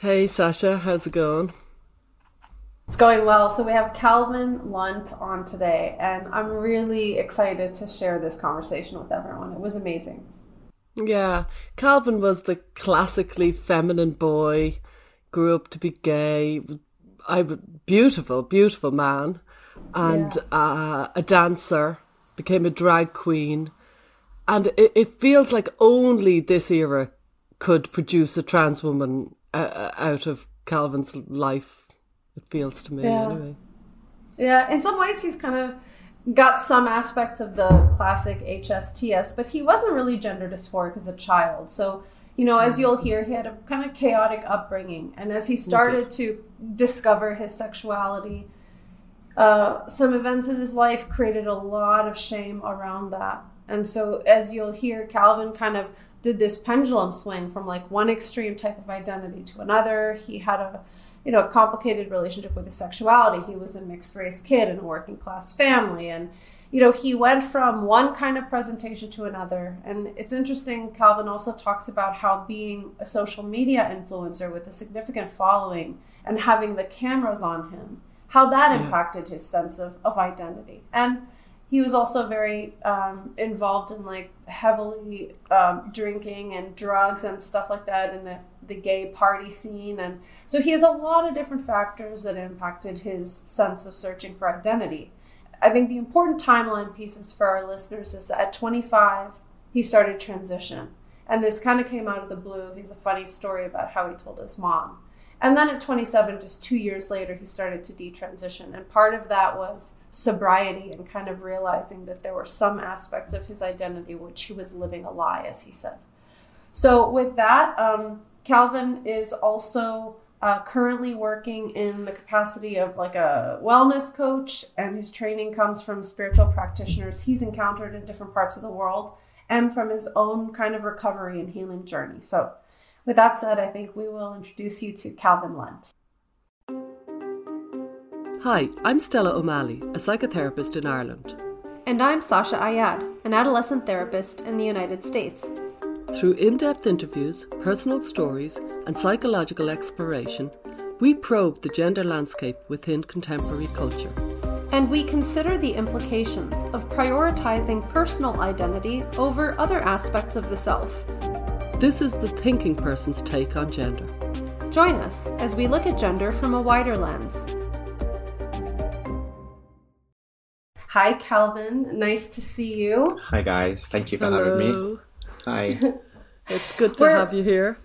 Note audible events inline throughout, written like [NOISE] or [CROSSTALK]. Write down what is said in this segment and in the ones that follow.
Hey, Sasha, how's it going? It's going well. So we have Calvin Lunt on today, and I'm really excited to share this conversation with everyone. It was amazing. Yeah, Calvin was the classically feminine boy, grew up to be gay, I beautiful, beautiful man, and yeah. uh, a dancer, became a drag queen, and it, it feels like only this era could produce a trans woman uh, out of Calvin's life. It feels to me yeah. anyway. Yeah, in some ways, he's kind of got some aspects of the classic HSTS, but he wasn't really gender dysphoric as a child. So, you know, as you'll hear, he had a kind of chaotic upbringing. And as he started to discover his sexuality, uh, some events in his life created a lot of shame around that. And so, as you'll hear, Calvin kind of did this pendulum swing from like one extreme type of identity to another. He had a you know a complicated relationship with his sexuality. He was a mixed race kid in a working class family and you know he went from one kind of presentation to another and it's interesting calvin also talks about how being a social media influencer with a significant following and having the cameras on him how that yeah. impacted his sense of, of identity and he was also very um, involved in like heavily um, drinking and drugs and stuff like that in the, the gay party scene and so he has a lot of different factors that impacted his sense of searching for identity. I think the important timeline pieces for our listeners is that at 25 he started transition and this kind of came out of the blue. He's a funny story about how he told his mom and then at 27, just two years later, he started to detransition. And part of that was sobriety and kind of realizing that there were some aspects of his identity which he was living a lie, as he says. So, with that, um, Calvin is also uh, currently working in the capacity of like a wellness coach, and his training comes from spiritual practitioners he's encountered in different parts of the world and from his own kind of recovery and healing journey. So, with that said, I think we will introduce you to Calvin Lunt. Hi, I'm Stella O'Malley, a psychotherapist in Ireland. And I'm Sasha Ayad, an adolescent therapist in the United States. Through in depth interviews, personal stories, and psychological exploration, we probe the gender landscape within contemporary culture. And we consider the implications of prioritizing personal identity over other aspects of the self this is the thinking person's take on gender. Join us as we look at gender from a wider lens. Hi, Calvin. Nice to see you. Hi, guys. Thank you for Hello. having me. Hi. [LAUGHS] it's good to we're, have you here.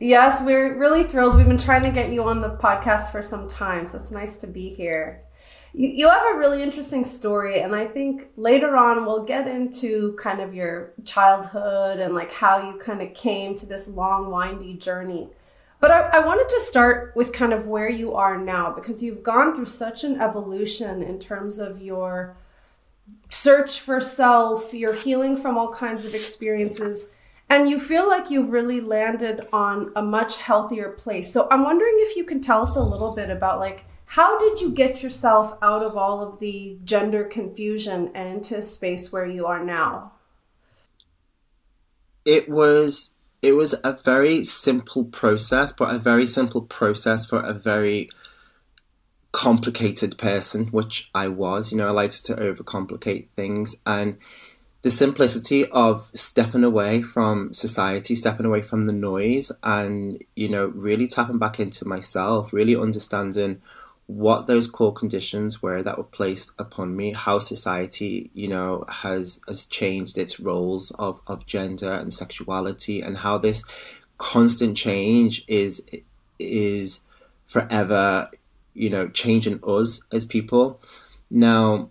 Yes, we're really thrilled. We've been trying to get you on the podcast for some time, so it's nice to be here you, have a really interesting story and i think later on we'll get into kind of your childhood and like how you kind of came to this long windy journey but I, I wanted to start with kind of where you are now because you've gone through such an evolution in terms of your search for self, your healing from all kinds of experiences, and you feel like you've really landed on a much healthier place. So I'm wondering if you can tell us a little bit about like how did you get yourself out of all of the gender confusion and into a space where you are now? It was it was a very simple process, but a very simple process for a very complicated person, which I was. You know, I liked to overcomplicate things and the simplicity of stepping away from society, stepping away from the noise, and you know, really tapping back into myself, really understanding what those core conditions were that were placed upon me, how society, you know, has has changed its roles of, of gender and sexuality, and how this constant change is is forever, you know, changing us as people. Now,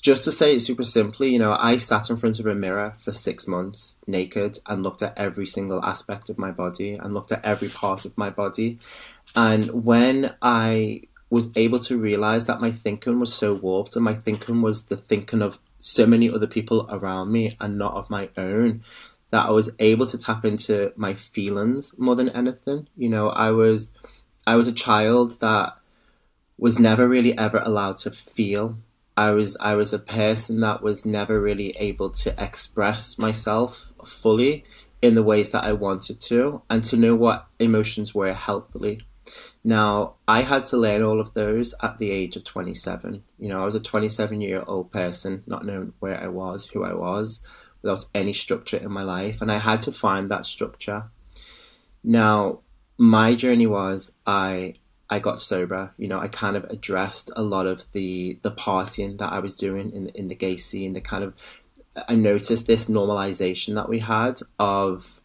just to say it super simply, you know, I sat in front of a mirror for six months naked and looked at every single aspect of my body and looked at every part of my body. And when I was able to realize that my thinking was so warped and my thinking was the thinking of so many other people around me and not of my own, that I was able to tap into my feelings more than anything. You know, I was I was a child that was never really ever allowed to feel. I was I was a person that was never really able to express myself fully in the ways that I wanted to and to know what emotions were healthily. Now, I had to learn all of those at the age of 27. You know, I was a 27 year old person, not knowing where I was, who I was, without any structure in my life, and I had to find that structure. Now, my journey was I I got sober. You know, I kind of addressed a lot of the the partying that I was doing in in the gay scene. The kind of I noticed this normalization that we had of,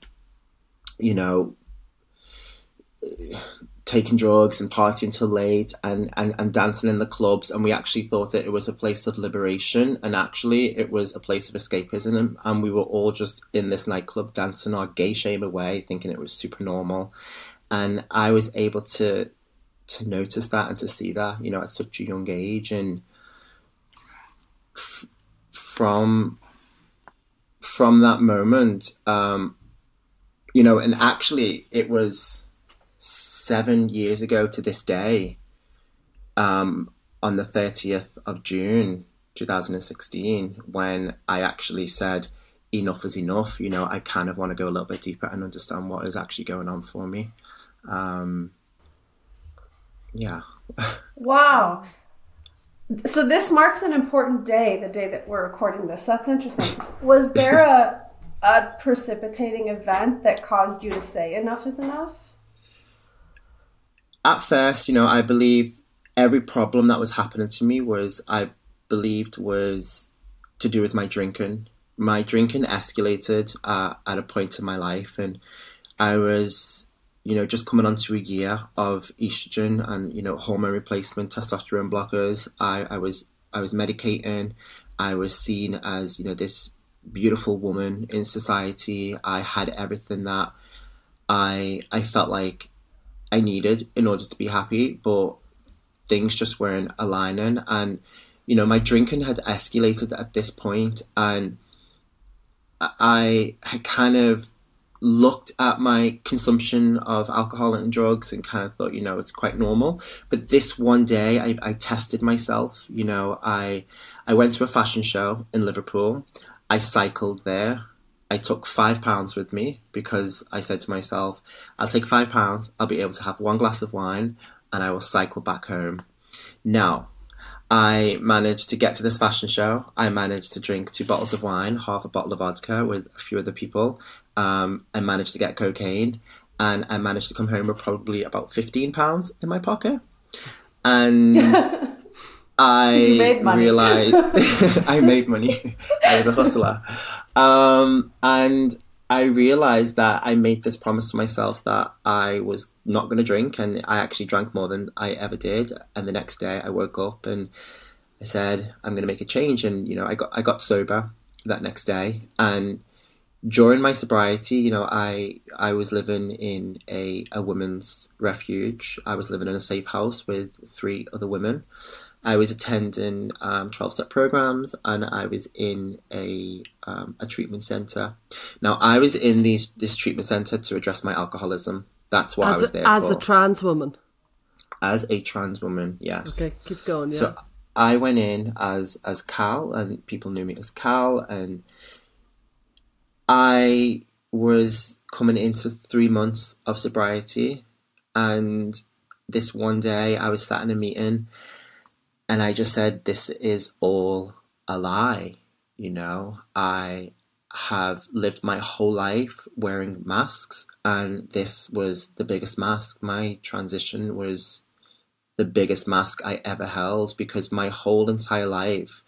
you know, taking drugs and partying till late and, and, and dancing in the clubs and we actually thought that it was a place of liberation and actually it was a place of escapism and, and we were all just in this nightclub dancing our gay shame away thinking it was super normal and I was able to to notice that and to see that you know at such a young age. And f- from from that moment um you know and actually it was seven years ago to this day um on the 30th of June 2016 when I actually said enough is enough you know I kind of want to go a little bit deeper and understand what is actually going on for me. Um yeah. wow. So this marks an important day, the day that we're recording this. That's interesting. Was there a a precipitating event that caused you to say enough is enough? At first, you know, I believed every problem that was happening to me was I believed was to do with my drinking. My drinking escalated uh, at a point in my life, and I was you know, just coming onto a year of estrogen and you know hormone replacement, testosterone blockers. I, I was I was medicating. I was seen as you know this beautiful woman in society. I had everything that I I felt like I needed in order to be happy, but things just weren't aligning. And you know, my drinking had escalated at this point, and I had kind of looked at my consumption of alcohol and drugs and kind of thought, you know, it's quite normal. But this one day, I, I tested myself. You know, I I went to a fashion show in Liverpool. I cycled there. I took five pounds with me because I said to myself, I'll take five pounds. I'll be able to have one glass of wine, and I will cycle back home. Now, I managed to get to this fashion show. I managed to drink two bottles of wine, half a bottle of vodka with a few other people. Um, I managed to get cocaine, and I managed to come home with probably about fifteen pounds in my pocket. And [LAUGHS] I realized [LAUGHS] [LAUGHS] I made money. I was a hustler, um, and I realized that I made this promise to myself that I was not going to drink, and I actually drank more than I ever did. And the next day, I woke up and I said, "I'm going to make a change." And you know, I got I got sober that next day, and during my sobriety, you know, I I was living in a a women's refuge. I was living in a safe house with three other women, I was attending um, 12 step programs and I was in a, um, a treatment center. Now, I was in these, this treatment center to address my alcoholism. That's what as I was there a, as for. a trans woman. As a trans woman, yes. Okay, keep going. Yeah. So I went in as as Cal, and people knew me as Cal, and I was coming into three months of sobriety, and this one day I was sat in a meeting and I just said, This is all a lie. You know, I have lived my whole life wearing masks, and this was the biggest mask. My transition was the biggest mask I ever held because my whole entire life,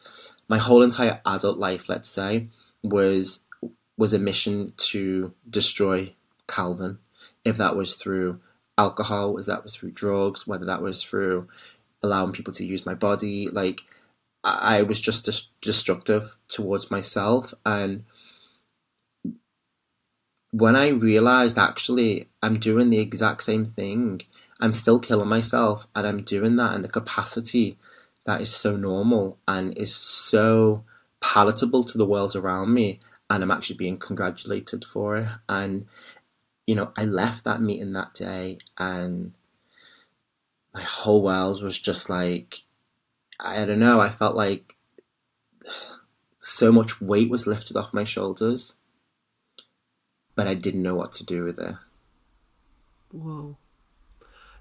my whole entire adult life, let's say, was was a mission to destroy Calvin. If that was through alcohol, was that was through drugs, whether that was through allowing people to use my body. Like I, was just destructive towards myself, and when I realized actually I'm doing the exact same thing, I'm still killing myself, and I'm doing that in the capacity that is so normal and is so palatable to the world around me, and I'm actually being congratulated for it. And you know, I left that meeting that day and my whole world was just like I don't know, I felt like so much weight was lifted off my shoulders. but I didn't know what to do with it. Whoa.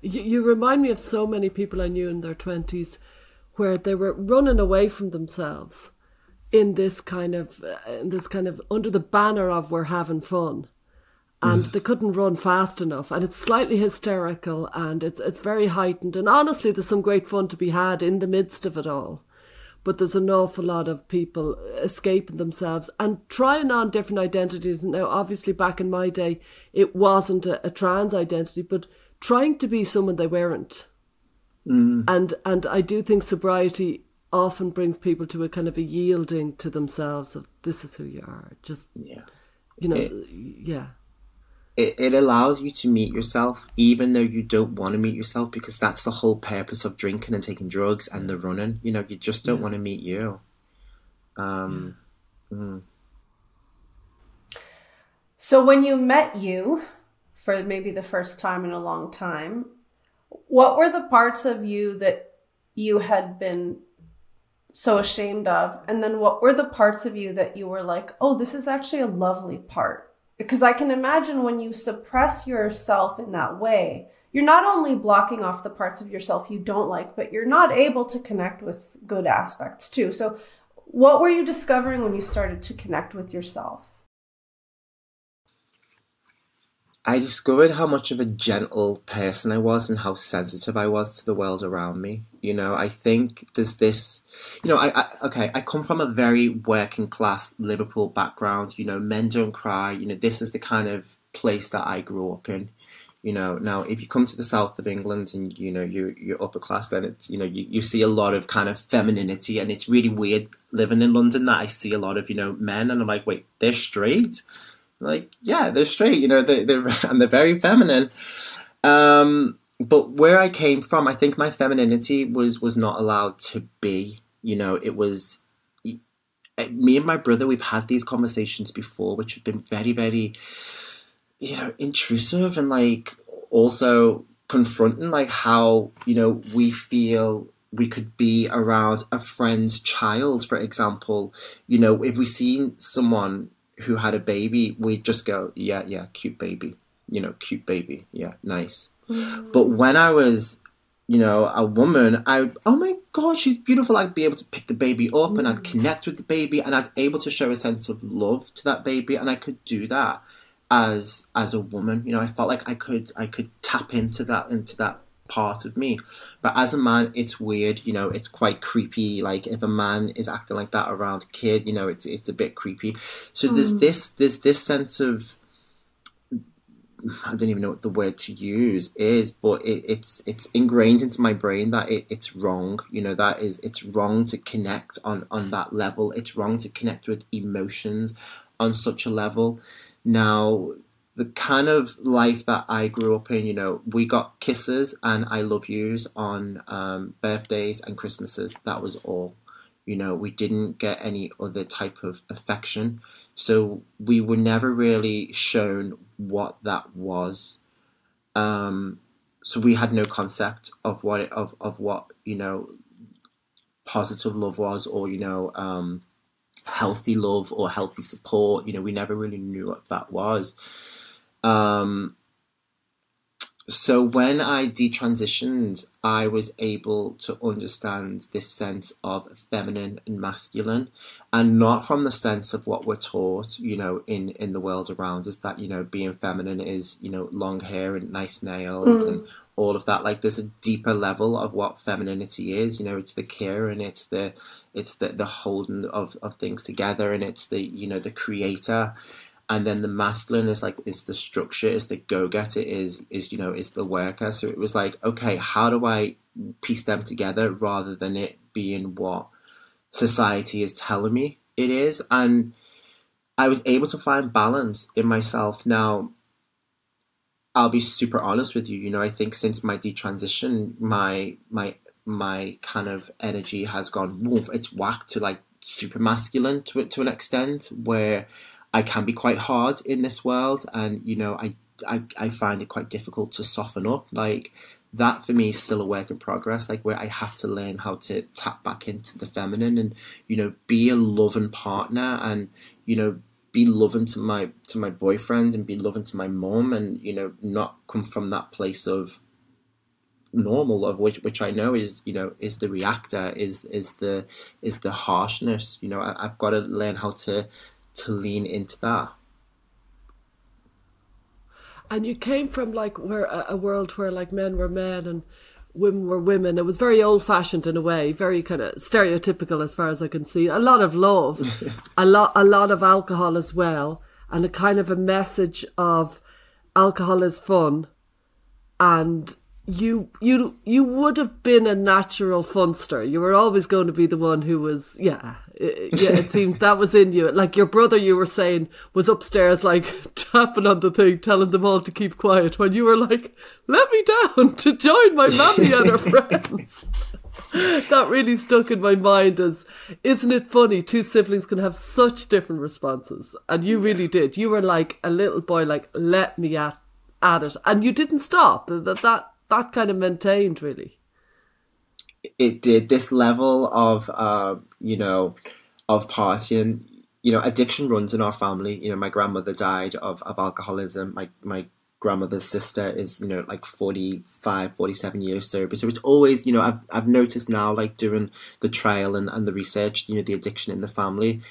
You, you remind me of so many people I knew in their 20s where they were running away from themselves in this kind of uh, in this kind of under the banner of we're having fun. And they couldn't run fast enough. And it's slightly hysterical and it's it's very heightened. And honestly there's some great fun to be had in the midst of it all. But there's an awful lot of people escaping themselves and trying on different identities. Now obviously back in my day it wasn't a, a trans identity but trying to be someone they weren't. Mm. and and I do think sobriety often brings people to a kind of a yielding to themselves of this is who you are. Just Yeah. you know It- yeah. It, it allows you to meet yourself even though you don't want to meet yourself because that's the whole purpose of drinking and taking drugs and the running. You know you just don't want to meet you. Um So when you met you for maybe the first time in a long time, what were the parts of you that you had been so ashamed of? And then what were the parts of you that you were like, oh, this is actually a lovely part? Because I can imagine when you suppress yourself in that way, you're not only blocking off the parts of yourself you don't like, but you're not able to connect with good aspects too. So, what were you discovering when you started to connect with yourself? I discovered how much of a gentle person I was and how sensitive I was to the world around me. You know, I think there's this, you know, I, I okay, I come from a very working class Liverpool background. You know, men don't cry. You know, this is the kind of place that I grew up in. You know, now if you come to the south of England and you know you you're upper class, then it's you know you, you see a lot of kind of femininity, and it's really weird living in London that I see a lot of you know men, and I'm like, wait, they're straight like yeah they're straight you know they, they're [LAUGHS] and they're very feminine. Um but where i came from i think my femininity was was not allowed to be you know it was me and my brother we've had these conversations before which have been very very you know intrusive and like also confronting like how you know we feel we could be around a friend's child for example. You know if we seen someone who had a baby, we'd just go, yeah, yeah, cute baby, you know, cute baby, yeah, nice. Mm. But when I was, you know, a woman, I would, oh my god, she's beautiful. I'd be able to pick the baby up and I'd mm. connect with the baby and I'd able to show a sense of love to that baby, and I could do that as as a woman. You know, I felt like I could I could tap into that into that part of me. But as a man, it's weird. You know, it's quite creepy. Like if a man is acting like that around a kid, you know, it's it's a bit creepy. So there's hmm. this there's this sense of I don't even know what the word to use is, but it, it's it's ingrained into my brain that it, it's wrong. You know, that is it's wrong to connect on on that level. It's wrong to connect with emotions on such a level. Now, the kind of life that I grew up in, you know, we got kisses and I love yous on um, birthdays and Christmases. That was all. You know, we didn't get any other type of affection. So we were never really shown what that was. Um, so we had no concept of what it, of of what you know positive love was, or you know um, healthy love or healthy support. You know, we never really knew what that was. Um, so when I detransitioned, I was able to understand this sense of feminine and masculine, and not from the sense of what we're taught, you know, in in the world around us that you know being feminine is you know long hair and nice nails and all of that. Like there's a deeper level of what femininity is. You know, it's the care and it's the it's the the holding of of things together, and it's the you know the creator and then the masculine is like is the structure is the go-getter is is you know is the worker. So it was like okay how do i piece them together rather than it being what society is telling me it is? And i was able to find balance in myself. Now i'll be super honest with you you know i think since my detransition my my my kind of energy has gone woof, it's whacked to like super masculine to to an extent where I can be quite hard in this world, and you know, I, I I find it quite difficult to soften up. Like that for me is still a work in progress. Like where I have to learn how to tap back into the feminine, and you know, be a loving partner, and you know, be loving to my to my boyfriend and be loving to my mum and you know not come from that place of normal of which which I know is you know is the reactor is is the is the harshness you know I, have got to learn how to to lean into that. And you came from like where a, world where like men were men and women were women. It was very old fashioned in a way very kind of stereotypical as far as I can see. A lot of love [LAUGHS] a lot a lot of alcohol as well and a kind of a message of alcohol is fun and you you you would have been a natural funster. You were always going to be the one who was yeah yeah. It [LAUGHS] seems that was in you. Like your brother, you were saying was upstairs like [LAUGHS] tapping on the thing, telling them all to keep quiet. When you were like, "Let me down to join my mammy and her [LAUGHS] friends." that really stuck in my mind as isn't it funny two siblings can have such different responses and you really did you were like a little boy like let me at at it and you didn't stop that that that kind of maintained really. It did. This level of uh, you know of partying you know addiction runs in our family. You know my grandmother died of, of alcoholism. My my grandmother's sister is you know like 45 47 years sober. So it's always you know i've, I've noticed now like during the trial and, and the research you know the addiction in the family.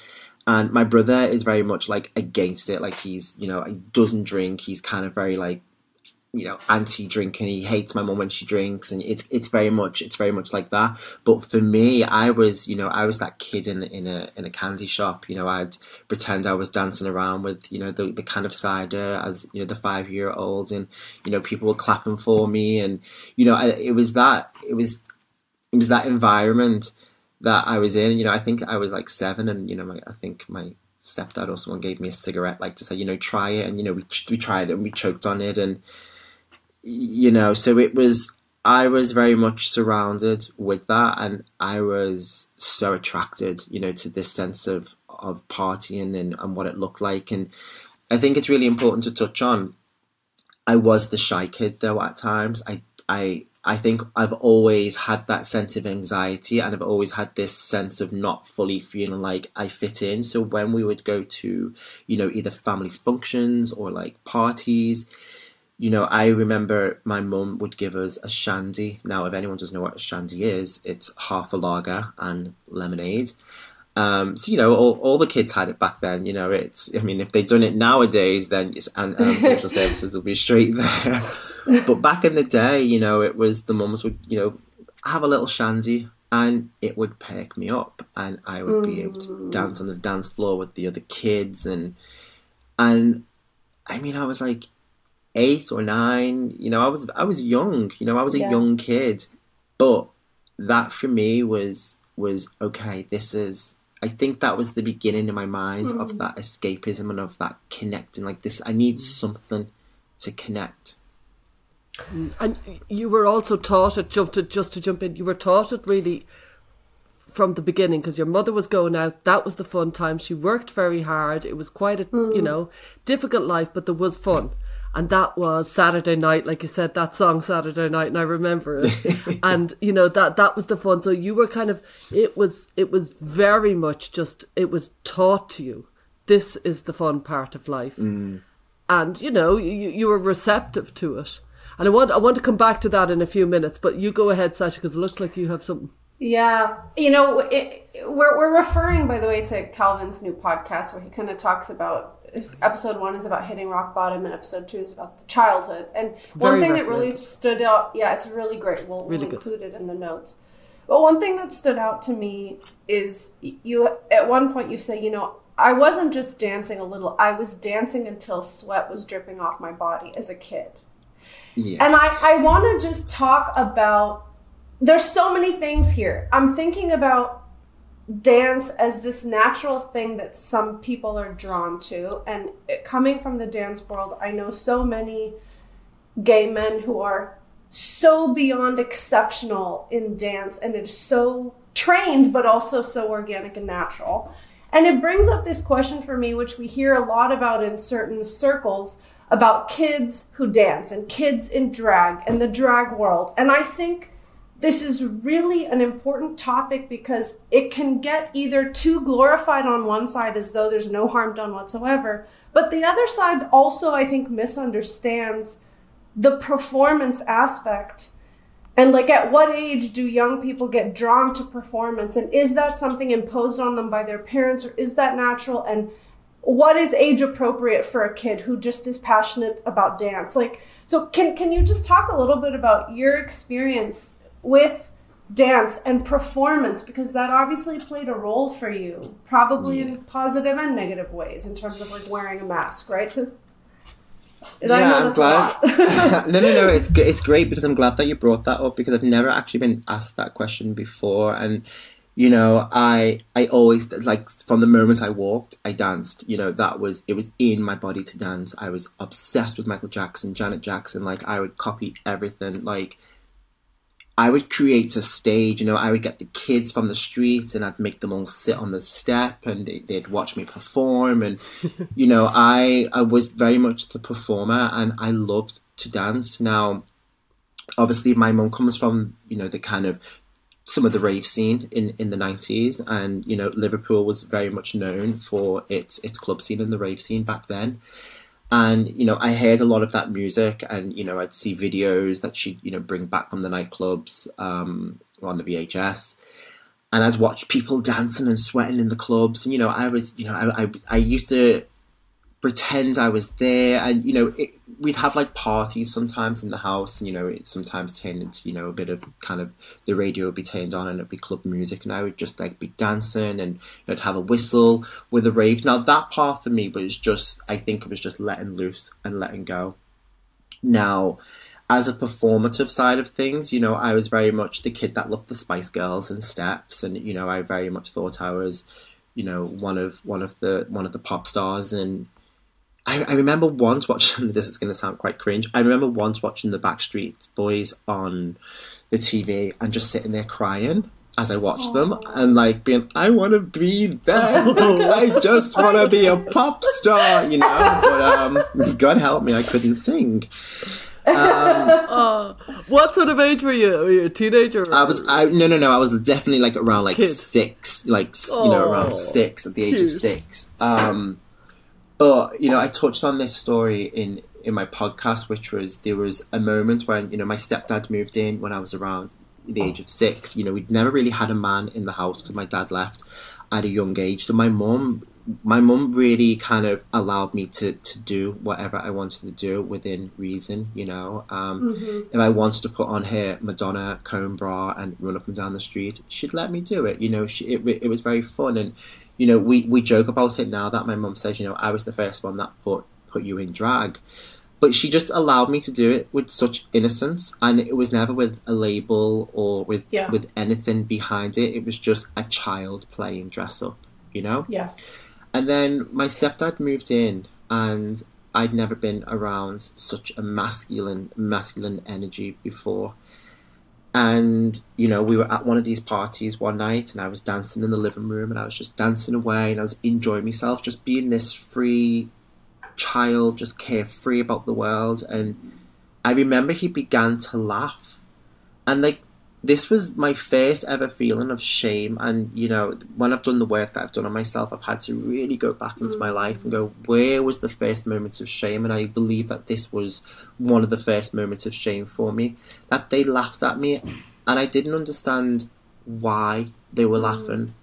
And my brother is very much like against it. Like he's you know he doesn't drink. He's kind of very like you know anti-drinking he hates my mum when she drinks and it's it's very much it's very much like that but for me i was you know i was that kid in in a in a candy shop you know i'd pretend i was dancing around with you know the, the kind of cider as you know the five year old and you know people were clapping for me and you know I, it was that it was it was that environment that i was in you know i think i was like seven and you know my, i think my stepdad or someone gave me a cigarette like to say you know try it and you know we, we tried it and we choked on it and you know, so it was. I was very much surrounded with that, and I was so attracted, you know, to this sense of of partying and, and what it looked like. And I think it's really important to touch on. I was the shy kid though at times. I I I think I've always had that sense of anxiety and I've always had this sense of not fully feeling like I fit in. So when we would go to, you know, either family functions or like parties, you know, I remember my mum would give us a shandy. Now, if anyone doesn't know what a shandy is, it's half a lager and lemonade. Um, so you know, all, all the kids had it back then. You know, it's. I mean, if they'd done it nowadays, then and, and [LAUGHS] social services would be straight there. but back in the day, you know, it was the mums would, you know, have a little shandy, and it would perk me up, and I would mm. be able to mm. dance on the dance floor with the other kids, and and I mean, I was like, eight or nine. You know, I was I was young. You know, I was a yeah. young kid, but that for me was was okay. This is. I think that was the beginning in my mind mm. of that escapism and of that connecting. Like this, I need something to connect. And you were also taught it. Jump to just to jump in. You were taught it really from the beginning because your mother was going out. That was the fun time. She worked very hard. It was quite a mm. you know difficult life, but there was fun and that was Saturday night, like you said, that song Saturday night, and I remember it. [LAUGHS] and you know that that was the fun. So you were kind of it was it was very much just it was taught to you. This is the fun part of life, mm. and you know you you were receptive to it. And I want I want to come back to that in a few minutes, but you go ahead, Sasha, because it looks like you have something. Yeah, you know, it, we're we're referring, by the way, to Calvin's new podcast where he kind of talks about episode one is about hitting rock bottom and episode two is about the childhood. And Very one thing that really stood out, yeah, it's really great. We'll, really we'll include it in the notes. But one thing that stood out to me is you at one point you say, you know, I wasn't just dancing a little, I was dancing until sweat was dripping off my body as a kid. Yeah. And I, I want to just talk about there's so many things here. I'm thinking about dance as this natural thing that some people are drawn to. And it, coming from the dance world, I know so many gay men who are so beyond exceptional in dance and it's so trained, but also so organic and natural. And it brings up this question for me, which we hear a lot about in certain circles about kids who dance and kids in drag and the drag world. And I think this is really an important topic because it can get either too glorified on one side as though there's no harm done whatsoever, but the other side also, I think, misunderstands the performance aspect. And like, at what age do young people get drawn to performance? And is that something imposed on them by their parents, or is that natural? And what is age appropriate for a kid who just is passionate about dance? Like, so can can you just talk a little bit about your experience with dance and performance because that obviously played a role for you probably yeah. in mm. positive and negative ways in terms of like wearing a mask right so yeah, I'm glad. [LAUGHS] [LAUGHS] no, no, no. It's it's great because I'm glad that you brought that up because I've never actually been asked that question before, and you know, I I always like from the moment I walked, I danced. You know, that was it was in my body to dance. I was obsessed with Michael Jackson, Janet Jackson. Like I would copy everything. Like I would create a stage, you know, I would get the kids from the streets and I'd make them all sit on the step and they, would watch me perform. And, [LAUGHS] you know, I, I was very much the performer and I loved to dance. Now, obviously, my mum comes from, you know, the kind of some of the rave scene in, in the 90s. And, you know, Liverpool was very much known for its, its club scene and the rave scene back then and you know i heard a lot of that music and you know i'd see videos that she'd you know bring back from the nightclubs um, on the vhs and i'd watch people dancing and sweating in the clubs. And you know i was you know i, I, I used to pretend I was there, and you know, it, we'd have like parties sometimes in the house, and you know, it sometimes turned into you know a bit of kind of the radio would be turned on and it'd be club music, and I would just like be dancing and you know, have a whistle with a rave. Now that part for me was just, I think it was just letting loose and letting go. Now. As a performative side of things, you know, I was very much the kid that loved the Spice Girls and Steps, and you know, I very much thought I was, you know, one of one of the one of the pop stars, and I, I remember once watching. [LAUGHS] This is going to sound quite cringe. I remember once watching the Backstreet Boys on the TV and just sitting there crying as I watched Aww. them and like being, I want to be them. [LAUGHS] I just want to be a pop star, you know. But um, [LAUGHS] God help me, I couldn't sing. Um, what sort of age were you? Were you a teenager? I was. I no no no. I was definitely like around like Kid. six, like you know around six at the age Cute. of six. Um, but you know, I touched on this story in in my podcast, which was there was a moment when you know my stepdad moved in when I was around the age of six. You know, we'd never really had a man in the house because my dad left at a young age. So my mom, my mom really kind of allowed me to to do whatever I wanted to do within reason. You know, um, mm-hmm. if I wanted to put on her Madonna cone bra and run up and down the street, she'd let me do it. You know, she, it it was very fun and you know, we, we joke about it now that my mum says, you know, I was the first one that put put you in drag. But she just allowed me to do it with such innocence and it was never with a label or with yeah. with anything behind it. It was just a child playing dress up, you know? Yeah. And then my stepdad moved in and I'd never been around such a masculine masculine energy before. And, you know, we were at one of these parties one night and I was dancing in the living room and I was just dancing away and I was enjoying myself, just being this free child, just carefree about the world. And I remember he began to laugh. And, like, this was my first ever feeling of shame. And, you know, when I've done the work that I've done on myself, I've had to really go back into mm. my life and go, where was the first moments of shame? And I believe that this was one of the first moments of shame for me. That they laughed at me and I didn't understand why they were mm. laughing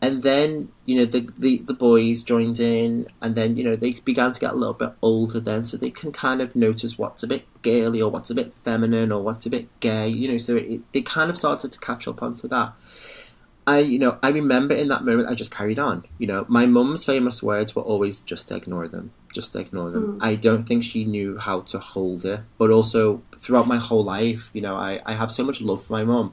and then you know the, the the boys joined in and then you know they began to get a little bit older then so they can kind of notice what's a bit girly or what's a bit feminine or what's a bit gay you know so it, they kind of started to catch up onto that I, you know, I remember in that moment I just carried on. You know, my mum's famous words were always just ignore them, just ignore them. Mm. I don't think she knew how to hold it, but also throughout my whole life, you know, I, I have so much love for my mum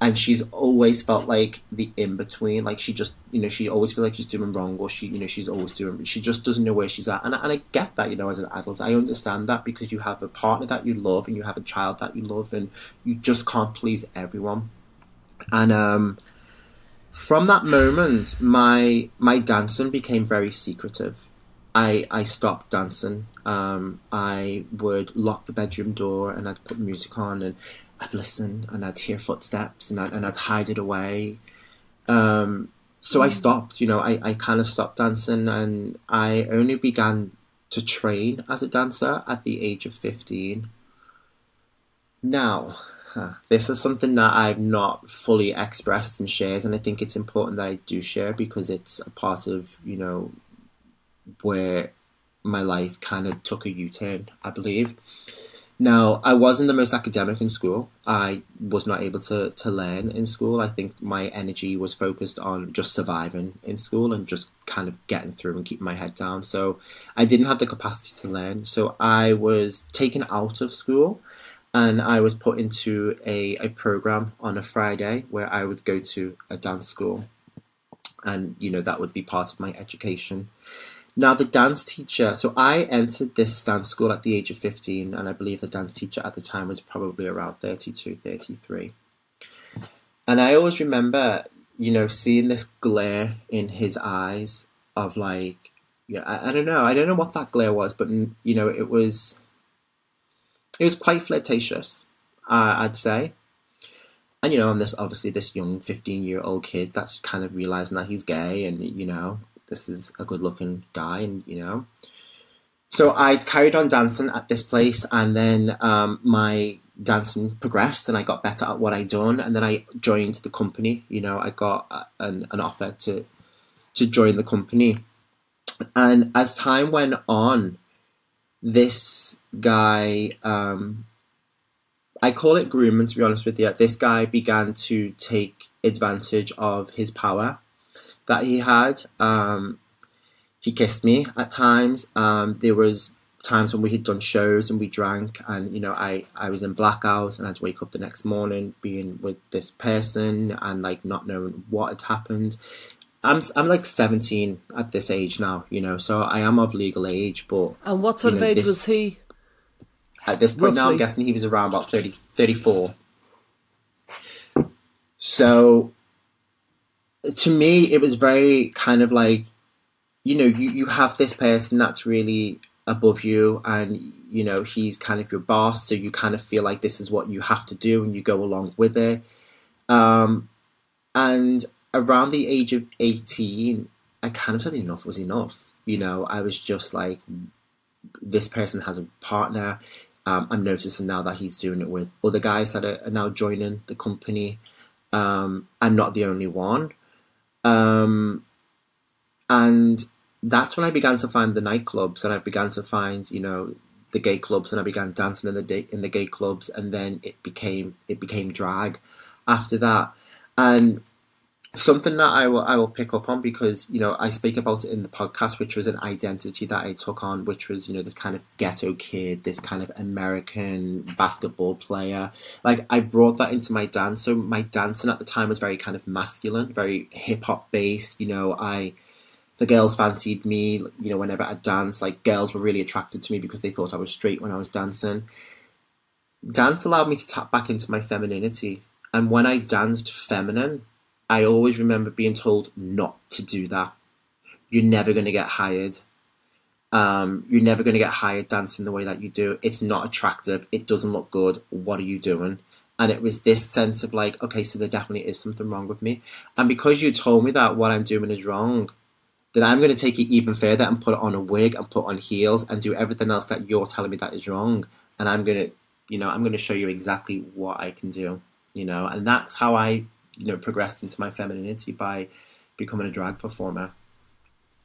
and she's always felt like the in between. Like she just, you know, she always feels like she's doing wrong, or she, you know, she's always doing. She just doesn't know where she's at, and and I get that, you know, as an adult, I understand that because you have a partner that you love and you have a child that you love, and you just can't please everyone. And um, from that moment, my my dancing became very secretive, I I stopped dancing. Um, I would lock the bedroom door and I'd put music on and I'd listen and I'd hear footsteps and I'd, and I'd hide it away. Um, so I stopped. You know, I, I kind of stopped dancing and I only began to train as a dancer at the age of fifteen. Now, this is something that I've not fully expressed and shared, and I think it's important that I do share because it's a part of you know where my life kind of took a U turn, I believe. Now, I wasn't the most academic in school. I was not able to, to learn in school. I think my energy was focused on just surviving in school and just kind of getting through and keeping my head down. So I didn't have the capacity to learn. So I was taken out of school and I was put into a, a program on a Friday where I would go to a dance school. And, you know, that would be part of my education. Now, the dance teacher, so I entered this dance school at the age of 15, and I believe the dance teacher at the time was probably around 32, 33. And I always remember, you know, seeing this glare in his eyes of like, yeah, I, I don't know, I don't know what that glare was, but, you know, it was, it was quite flirtatious, uh, I'd say. And, you know, I'm this, obviously this young 15 year old kid that's kind of realizing that he's gay and, you know, this is a good looking guy, and you know. So I carried on dancing at this place, and then um, my dancing progressed, and I got better at what I'd done, and then I joined the company. You know, I got an, an offer to to join the company, and as time went on, this guy, um, I call it grooming. To be honest with you, this guy began to take advantage of his power that he had. Um, he kissed me at times. Um, there was times when we had done shows and we drank, and you know, I I was in blackouts and I'd wake up the next morning being with this person and like not knowing what had happened. I'm I'm like 17 at this age now, you know, so I am of legal age, but and what sort of know, age this, was he? At this point roughly? now, I'm guessing he was around about 30, 34. So to me, it was very kind of like, you know, you, you have this person that's really above you and you know he's kind of your boss so you kind of feel like this is what you have to do and you go along with it. Um, and around the age of 18 i kind of said enough was enough you know i was just like this person has a partner. Um, i'm noticing now that he's doing it with other guys that are, are now joining the company. Um, i'm not the only one um, and that's when I began to find the nightclubs, and I began to find, you know, the gay clubs, and I began dancing in the day, in the gay clubs, and then it became it became drag after that. And something that I will I will pick up on because you know I speak about it in the podcast, which was an identity that I took on, which was you know this kind of ghetto kid, this kind of American basketball player. Like I brought that into my dance. So my dancing at the time was very kind of masculine, very hip hop based. You know, I the girls fancied me. You know, whenever I danced, like girls were really attracted to me because they thought I was straight when I was dancing. Dance allowed me to tap back into my femininity, and when I danced feminine I always remember being told not to do that. You're never going to get hired. Um, you're never going to get hired dancing the way that you do. It's not attractive. It doesn't look good. What are you doing? And it was this sense of like, okay, so there definitely is something wrong with me. And because you told me that what I'm doing is wrong, then I'm going to take it even further and put it on a wig and put on heels and do everything else that you're telling me that is wrong. And I'm going to, you know, I'm going to show you exactly what I can do, you know. And that's how I you know progressed into my femininity by becoming a drag performer.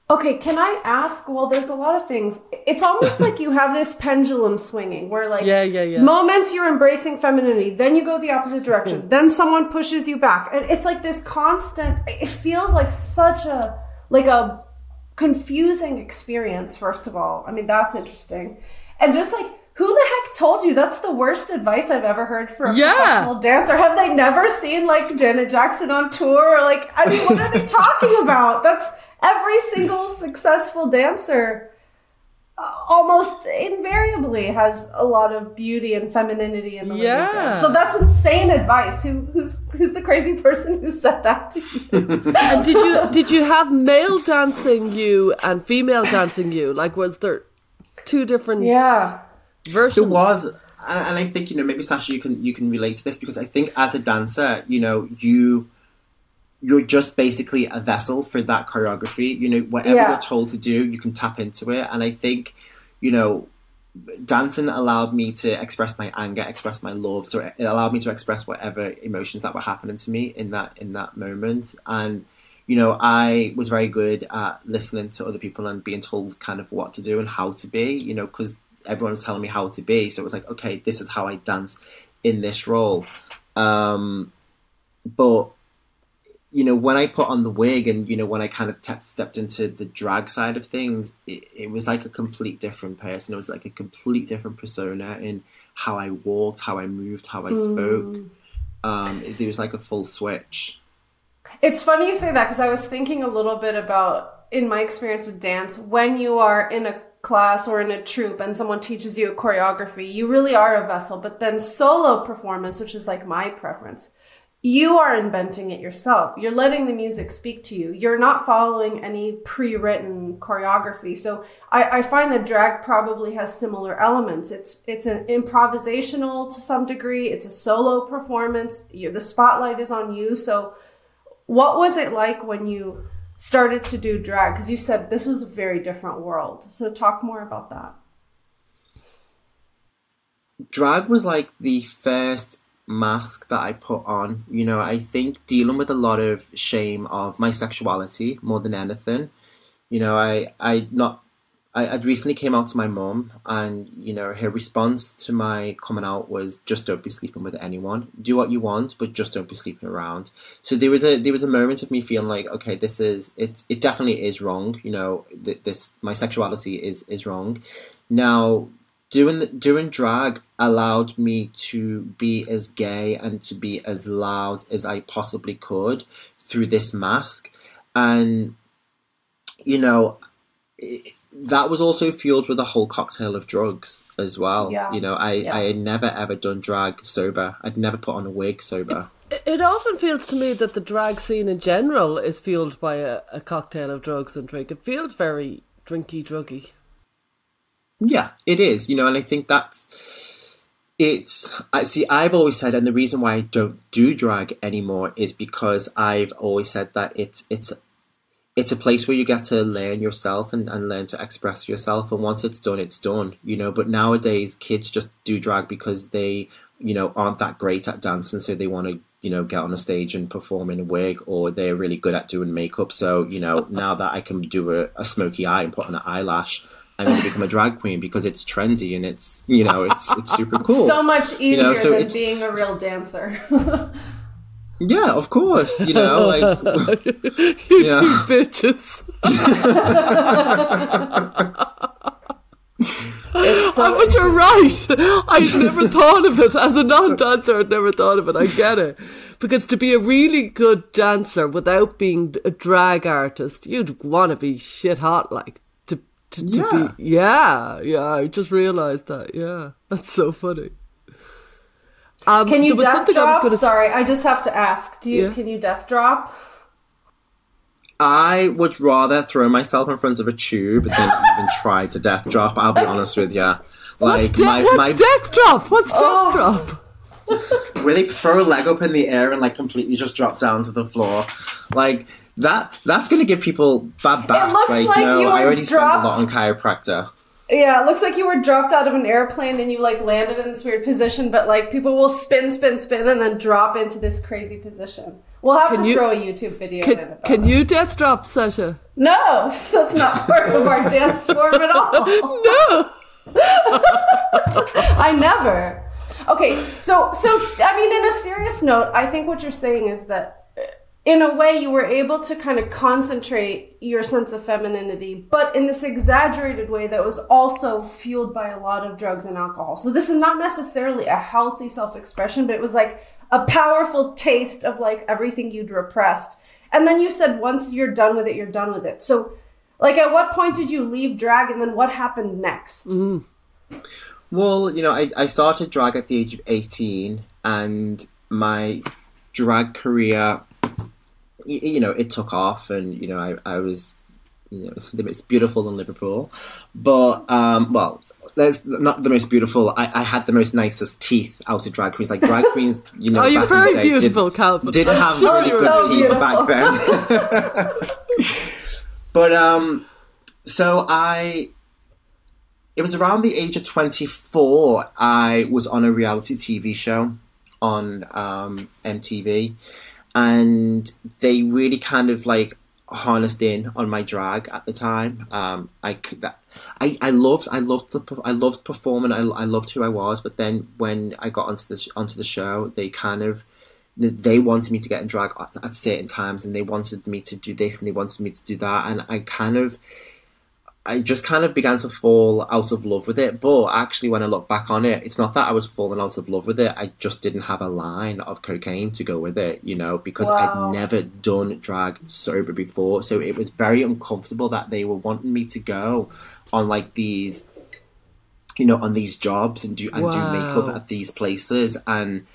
Okay, can I ask? Well, there's a lot of things. It's almost like you have this pendulum swinging where, like, yeah, yeah, yeah. moments you're embracing femininity, then you go the opposite direction, mm. then someone pushes you back. And it's like this constant, it feels like such a, like a confusing experience, first of all. I mean, that's interesting. And just like, who the heck told you that's the worst advice I've ever heard for a yeah. professional dancer? Have they never seen like Janet Jackson on tour? Or like, I mean, what are they talking about? That's every single successful dancer. Uh, almost invariably has a lot of beauty and femininity in the way you Yeah. dance. So that's insane advice. Who who's who's the crazy person who said that to you? [LAUGHS] And did you did you have male dancing you and female dancing you? Like, was there two different yeah. Versions? There was, and, and I think you know maybe Sasha, you can you can relate to this because I think as a dancer, you know you you're just basically a vessel for that choreography. You know whatever Yeah. you're told to do, you can tap into it, and I think you know dancing allowed me to express my anger, express my love. So it allowed me to express whatever emotions that were happening to me in that in that moment. And you know, I was very good at listening to other people and being told kind of what to do and how to be. You know, because everyone was telling me how to be. So it was like, okay, this is how I dance in this role. Um, but you know, when I put on the wig and, you know, when I kind of te- stepped into the drag side of things, it, it was like a complete different person. It was like a complete different persona in how I walked, how I moved, how I spoke. Um, it, there was like a full switch. It's funny you say that because I was thinking a little bit about in my experience with dance when you are in a class or in a troupe and someone teaches you a choreography, you really are a vessel. But then solo performance, which is like my preference, you are inventing it yourself. You're letting the music speak to you. You're not following any pre-written choreography. So I, I find that drag probably has similar elements. It's it's an improvisational to some degree. It's a solo performance. You, the spotlight is on you. So what was it like when you started to do drag? Because you said this was a very different world. So talk more about that. drag was like the first mask that I put on. You know, I think dealing with a lot of shame of my sexuality more than anything. You know, I I not I I'd recently came out to my mom, and you know her response to my coming out was just don't be sleeping with anyone. Do what you want, but just don't be sleeping around. So there was a there was a moment of me feeling like, okay, this is it. It definitely is wrong. You know, th- this my sexuality is is wrong. Now doing doing drag allowed me to be as gay and to be as loud as I possibly could through this mask, and you know that was also fueled with a whole cocktail of drugs as well. Yeah. You know, I Yeah. I had never ever done drag sober. I'd never put on a wig sober. It often feels to me that the drag scene in general is fueled by a, a cocktail of drugs and drink. It feels very drinky, druggy. Yeah, it is. You know, and I think that's it's. I see. I've always said, and the reason why I don't do drag anymore is because I've always said that it's it's it's a place where you get to learn yourself and, and learn to express yourself. And once it's done, it's done. You know. But nowadays, kids just do drag because they you know aren't that great at dancing, so they want to you know get on a stage and perform in a wig, or they're really good at doing makeup. So you know [LAUGHS] now that I can do a, a smoky eye and put on an eyelash. I'm going to become a drag queen because it's trendy and it's you know it's it's super [LAUGHS] cool. So much easier you know, so than it's- being a real dancer. [LAUGHS] yeah, of course. You know, like [LAUGHS] You [LAUGHS] Yeah. two bitches. so but you're right. I'd never thought of it. As a non dancer, I'd never thought of it. I get it. Because to be a really good dancer without being a drag artist, you'd want to be shit hot, like. To, to, to Yeah. be. Yeah, yeah. I just realised that. Yeah. That's so funny. Um, Can you there was death something I was drop? gonna Sorry, I just have to ask. Do you Yeah. can you death drop? I would rather throw myself in front of a tube than even [LAUGHS] try to death drop. I'll be honest with you. What's, Like de- my what's my death drop? What's death Oh. drop? [LAUGHS] where they throw a leg up in the air and like completely just drop down to the floor, like that. That's going to give people bad backs. looks like, like no, you I were already spent a lot dropped- on chiropractor. Yeah, it looks like you were dropped out of an airplane and you like landed in this weird position, but like people will spin, spin, spin, and then drop into this crazy position. We'll have Can to you- throw a YouTube video in Can, can that. you death drop, Sasha? No, [LAUGHS] that's not part of our dance form at all. [LAUGHS] No. [LAUGHS] I never. Okay, so so I mean, in a serious note, I think what you're saying is that, in a way, you were able to kind of concentrate your sense of femininity, but in this exaggerated way that was also fueled by a lot of drugs and alcohol. So this is not necessarily a healthy self-expression, but it was like a powerful taste of like everything you'd repressed. And then you said once you're done with it, you're done with it. So Like, at what point did you leave drag, and then what happened next? Mm. Well, you know, I, I started drag at the age of 18, and my drag career, y- you know, it took off, and, you know, I, I was, you know, [LAUGHS] the most beautiful in Liverpool. But, um, well, that's not the most beautiful. I, I had the most nicest teeth out of drag queens. Like, drag [LAUGHS] queens, you know, Oh, you're back in the very day did- beautiful, Calvin. did I'm have sure really good so teeth back then. [LAUGHS] but um, so I, it was around the age of twenty four. I was on a reality TV show on um, MTV, and they really kind of like harnessed in on my drag at the time. Um, I that. I, I loved I loved the, I loved performing I, I loved who I was but then when I got onto this onto the show they kind of they wanted me to get in drag at, at certain times and they wanted me to do this and they wanted me to do that and I kind of I just kind of began to fall out of love with it. But actually, when I look back on it, it's not that I was falling out of love with it. I just didn't have a line of cocaine to go with it, you know, because Wow. I'd never done drag sober before. So it was very uncomfortable that they were wanting me to go on like these, you know, on these jobs and do and do makeup at these places and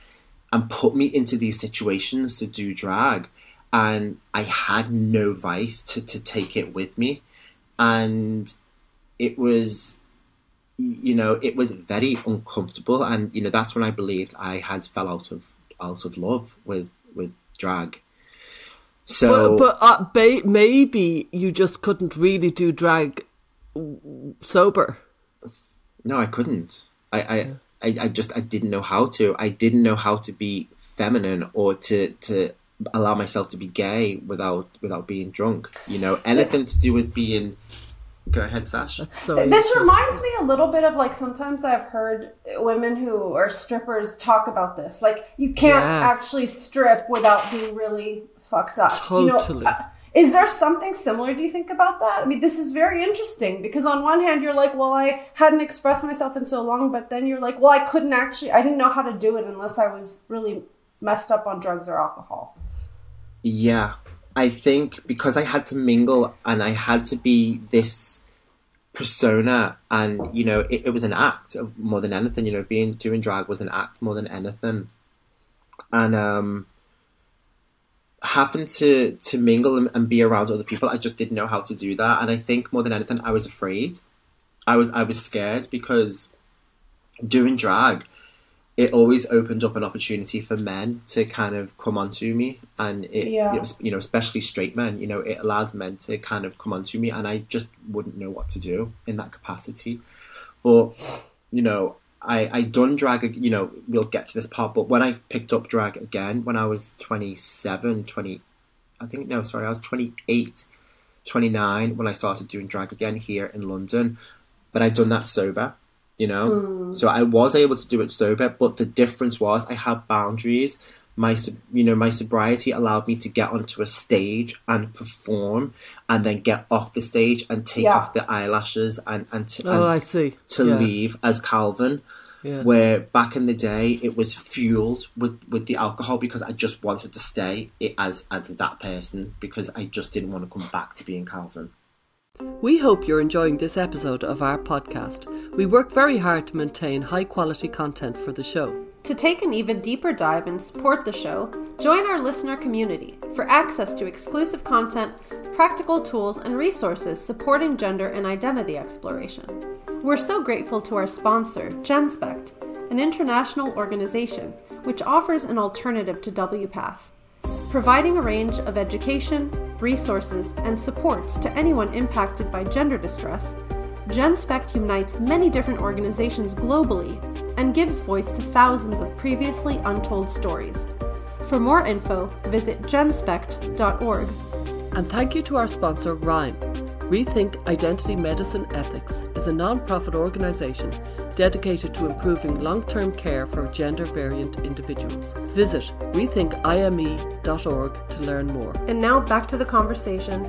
and put me into these situations to do drag. And I had no vice to, to take it with me and it was you know it was very uncomfortable. And you know that's when i believed i had fell out of out of love with with drag. So But, but uh, ba- maybe you just couldn't really do drag sober. no i couldn't. I, I i i just i didn't know how to. I didn't know how to be feminine or to to allow myself to be gay without without being drunk you know anything to do with being go ahead sash So This reminds me a little bit of like sometimes I've heard women who are strippers talk about this. Like you can't Yeah. actually strip without being really fucked up. You know, Totally. uh, is there something similar, do you think, about that? I mean, this is very interesting because on one hand, you're like, well, I hadn't expressed myself in so long, but then you're like, well, I couldn't actually, I didn't know how to do it unless I was really messed up on drugs or alcohol. Yeah, I think because I had to mingle and I had to be this persona, and you know, it, it was an act of more than anything. You know, being doing drag was an act more than anything, and um, having to to mingle and, and be around other people, I just didn't know how to do that. And I think more than anything, I was afraid. I was I was scared because doing drag it always opened up an opportunity for men to kind of come onto me and it Yeah. it was- you know especially straight men you know it allowed men to kind of come onto me and i just wouldn't know what to do in that capacity but you know i i done drag you know we'll get to this part but when i picked up drag again when i was 27 20 i think no sorry i was 28 29 when i started doing drag again here in london but i'd done that sober you know mm. so i was able to do it sober but the difference was i had boundaries my you know my sobriety allowed me to get onto a stage and perform and then get off the stage and take Yeah. off the eyelashes and and, to, Oh, and I see. to yeah. leave as calvin Yeah. where back in the day it was fueled with with the alcohol because i just wanted to stay it as as that person because i just didn't want to come back to being calvin We hope you're enjoying this episode of our podcast. We work very hard to maintain high quality content for the show. To take an even deeper dive and support the show, join our listener community for access to exclusive content, practical tools, and resources supporting gender and identity exploration. We're so grateful to our sponsor, GenSpect, an international organization which offers an alternative to WPATH, providing a range of education, resources, and supports to anyone impacted by gender distress. GenSpect unites many different organizations globally and gives voice to thousands of previously untold stories. For more info, visit genspect.org. And thank you to our sponsor, RHYME. Rethink Identity Medicine Ethics is a non profit organisation dedicated to improving long term care for gender variant individuals. Visit rethinkime.org to learn more. And now back to the conversation.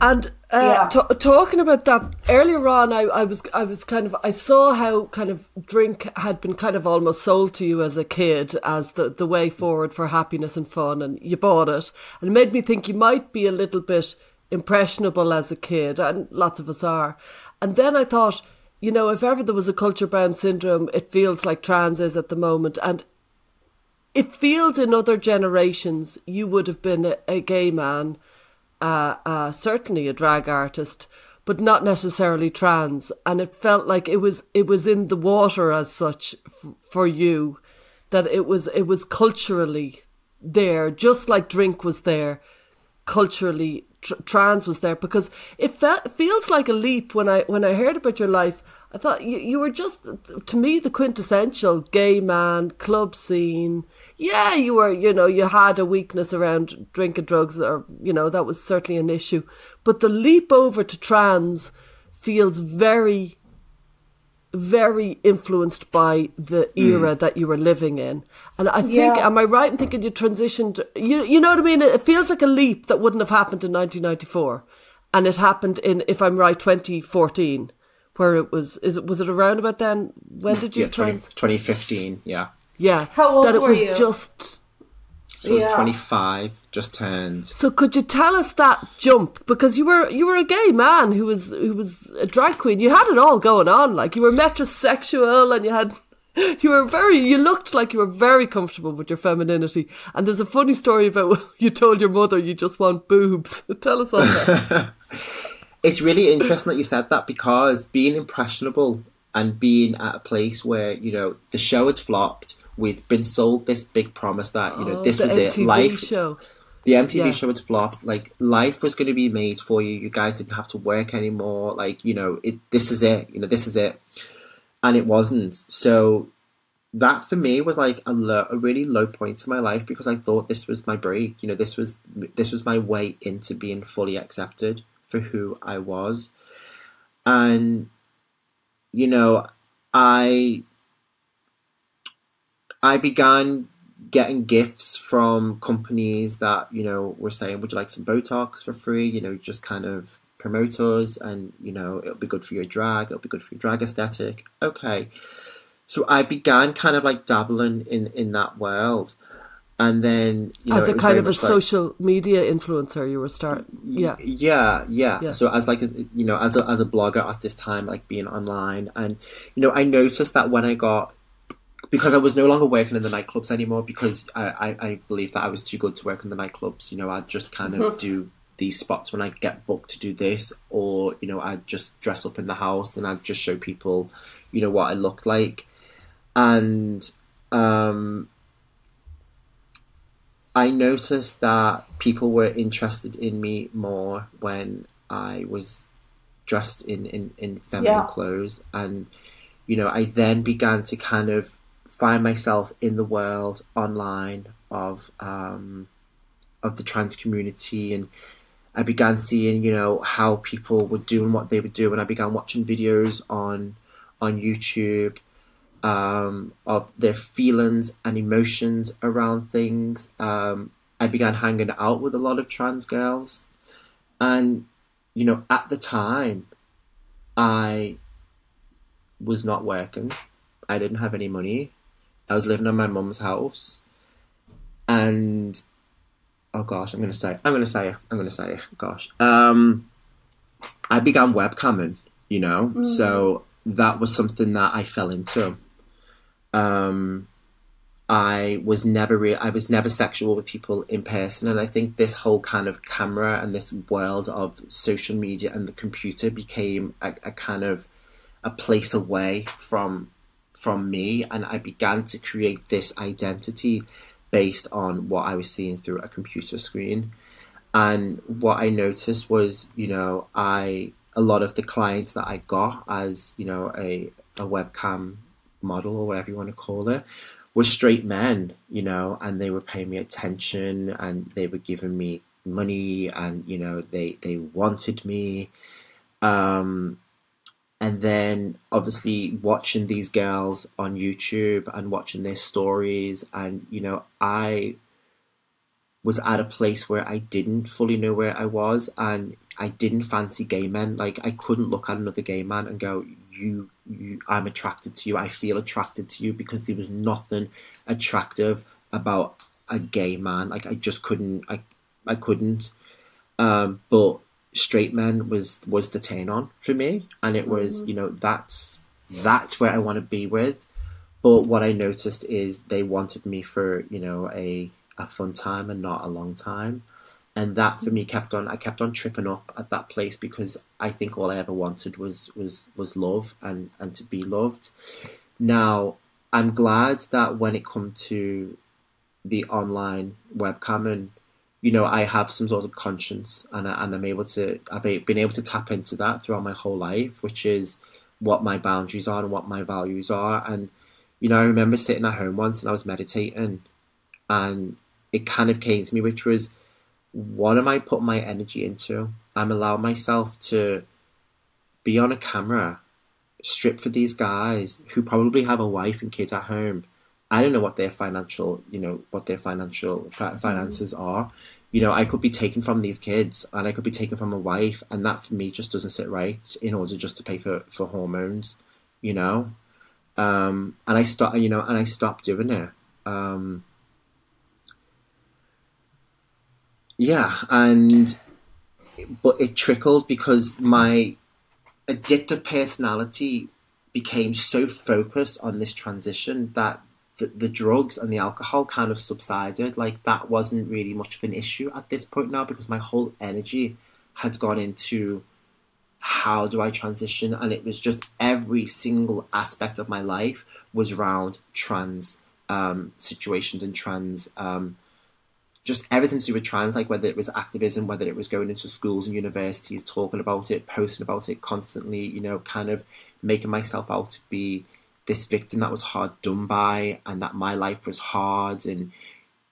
And uh, Yeah. t- talking about that earlier on, I, I was I was kind of I saw how kind of drink had been kind of almost sold to you as a kid as the the way forward for happiness and fun, and you bought it, and it made me think you might be a little bit impressionable as a kid, and lots of us are. And then I thought, you know, if ever there was a culture bound syndrome, it feels like trans is at the moment, and it feels in other generations you would have been a, a gay man uh, uh, certainly a drag artist, but not necessarily trans. And it felt like it was it was in the water as such f- for you, that it was it was culturally there, just like drink was there, culturally tr- trans was there because it felt feels like a leap when I when I heard about your life. I thought you, you were just to me the quintessential gay man club scene. Yeah, you were, you know, you had a weakness around drinking drugs, or you know, that was certainly an issue. But the leap over to trans feels very, very influenced by the era mm. that you were living in. And I think, Yeah. am I right in thinking you transitioned? You, you know what I mean? It feels like a leap that wouldn't have happened in 1994, and it happened in, if I'm right, 2014, where it was. Is it was it around about then? When mm, did you Yeah, 20, 2015, yeah. Yeah, How old that it were was you? just So I was 25, just turned. So could you tell us that jump because you were you were a gay man who was who was a drag queen. You had it all going on. Like you were metrosexual and you had [LAUGHS] you were very you looked like you were very comfortable with your femininity. And there's a funny story about [LAUGHS] you told your mother you just want boobs. [LAUGHS] tell us all that. It's really interesting that you said that because being impressionable and being at a place where, you know, the show had flopped, we'd been sold this big promise that, you know, Oh, this was it. MTV Life show. the MTV Yeah. show had flopped. Like life was going to be made for you. You guys didn't have to work anymore. Like you know, it, this is it. You know, this is it, and it wasn't. So that for me was like a, a really low point in my life because I thought this was my break. You know, this was this was my way into being fully accepted for who I was, and you know, I I began getting gifts from companies that you know were saying, "Would you like some Botox for free?" You know, just kind of promote us, and you know, it'll be good for your drag. It'll be good for your drag aesthetic. Okay, so I began kind of like dabbling in in that world, and then you know, As a kind of a like- social media influencer, you were starting, Yeah. yeah, yeah, Yeah. So as like as- you know, as a as a blogger at this time, like being online, and you know, I noticed that when I got because I was no longer working in the nightclubs anymore because I I, I believed that I was too good to work in the nightclubs. You know, I'd just kind of do these spots when I get booked to do this, or you know, I'd just dress up in the house and I'd just show people, you know, what I looked like, and um. I noticed that people were interested in me more when I was dressed in, in, in feminine Yeah. clothes. And, you know, I then began to kind of find myself in the world online of um, of the trans community and I began seeing, you know, how people were doing what they would do and I began watching videos on on YouTube um, of their feelings and emotions around things. Um, I began hanging out with a lot of trans girls, and you know, at the time, I was not working. I didn't have any money. I was living in my mum's house, and oh gosh, I'm gonna say, I'm gonna say, I'm gonna say, gosh, um, I began webcamming. You know, so that was something that I fell into. Um, I was never re- I was never sexual with people in person, and I think this whole kind of camera and this world of social media and the computer became a, a kind of a place away from from me, and I began to create this identity based on what I was seeing through a computer screen. And what I noticed was, you know, I a lot of the clients that I got as you know a a webcam model or whatever you want to call it were straight men, you know, and they were paying me attention and they were giving me money and you know they they wanted me um and then obviously watching these girls on YouTube and watching their stories and you know I was at a place where I didn't fully know where I was and I didn't fancy gay men. Like I couldn't look at another gay man and go, you, you I'm attracted to you. I feel attracted to you because there was nothing attractive about a gay man. Like I just couldn't, I, I couldn't. Um, but straight men was was the turn on for me, and it was, mm-hmm. you know, that's that's where I want to be with. But what I noticed is they wanted me for, you know, a a fun time and not a long time. And that for me kept on I kept on tripping up at that place because I think all I ever wanted was was was love and, and to be loved. Now I'm glad that when it come to the online webcam and you know I have some sort of conscience and I, and I'm able to I've been able to tap into that throughout my whole life, which is what my boundaries are and what my values are. And you know I remember sitting at home once and I was meditating and it kind of came to me, which was, what am I putting my energy into? I'm allowing myself to be on a camera, strip for these guys who probably have a wife and kids at home. I don't know what their financial, you know, what their financial finances are. You know, I could be taken from these kids, and I could be taken from a wife, and that for me just doesn't sit right. In order just to pay for for hormones, you know, um, and I stop, you know, and I stopped doing it. Um, Yeah, and but it trickled because my addictive personality became so focused on this transition that the, the drugs and the alcohol kind of subsided. Like that wasn't really much of an issue at this point now because my whole energy had gone into how do I transition, and it was just every single aspect of my life was around trans um, situations and trans um, just everything to do with trans, like whether it was activism, whether it was going into schools and universities, talking about it, posting about it constantly, you know, kind of making myself out to be this victim that was hard done by and that my life was hard and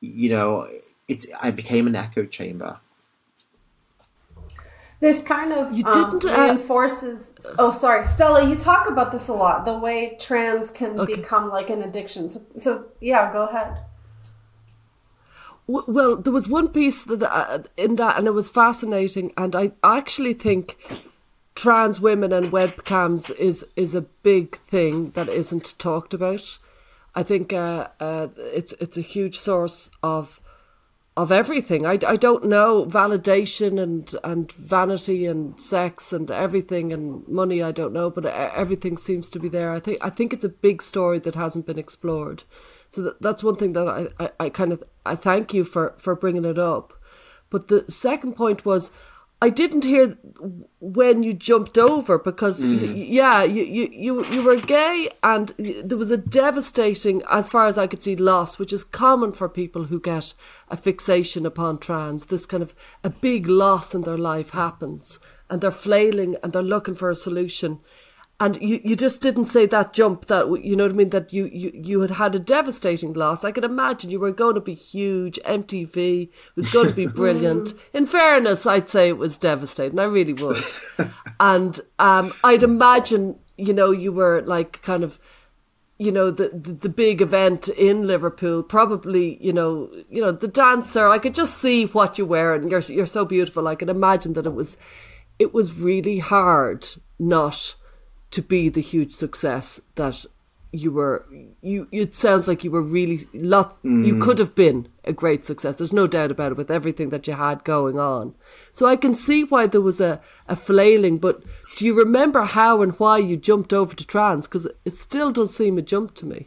you know, it's I became an echo chamber. This kind of you didn't um, reinforces. Uh, oh, sorry, Stella. You talk about this a lot. The way trans can okay. become like an addiction. So, so yeah, go ahead. Well, there was one piece that, uh, in that, and it was fascinating. And I actually think trans women and webcams is is a big thing that isn't talked about. I think uh, uh, it's it's a huge source of of everything. I, I don't know validation and and vanity and sex and everything and money. I don't know, but everything seems to be there. I think I think it's a big story that hasn't been explored. So that, that's one thing that I, I, I kind of I thank you for for bringing it up. But the second point was I didn't hear when you jumped over because mm. yeah, you, you you you were gay and there was a devastating, as far as I could see, loss, which is common for people who get a fixation upon trans. This kind of a big loss in their life happens, and they're flailing and they're looking for a solution and you, you just didn't say that jump that you know what I mean that you, you you had had a devastating loss. I could imagine you were going to be huge. MTV was going to be [LAUGHS] brilliant. In fairness, I'd say it was devastating. I really would. [LAUGHS] and um, I'd imagine you know you were like kind of you know the, the, the big event in Liverpool. Probably you know you know the dancer. I could just see what you were, and you're you're so beautiful. I could imagine that it was it was really hard not to be the huge success that you were you it sounds like you were really lots mm. you could have been a great success there's no doubt about it with everything that you had going on so i can see why there was a, a flailing but do you remember how and why you jumped over to trans because it still does seem a jump to me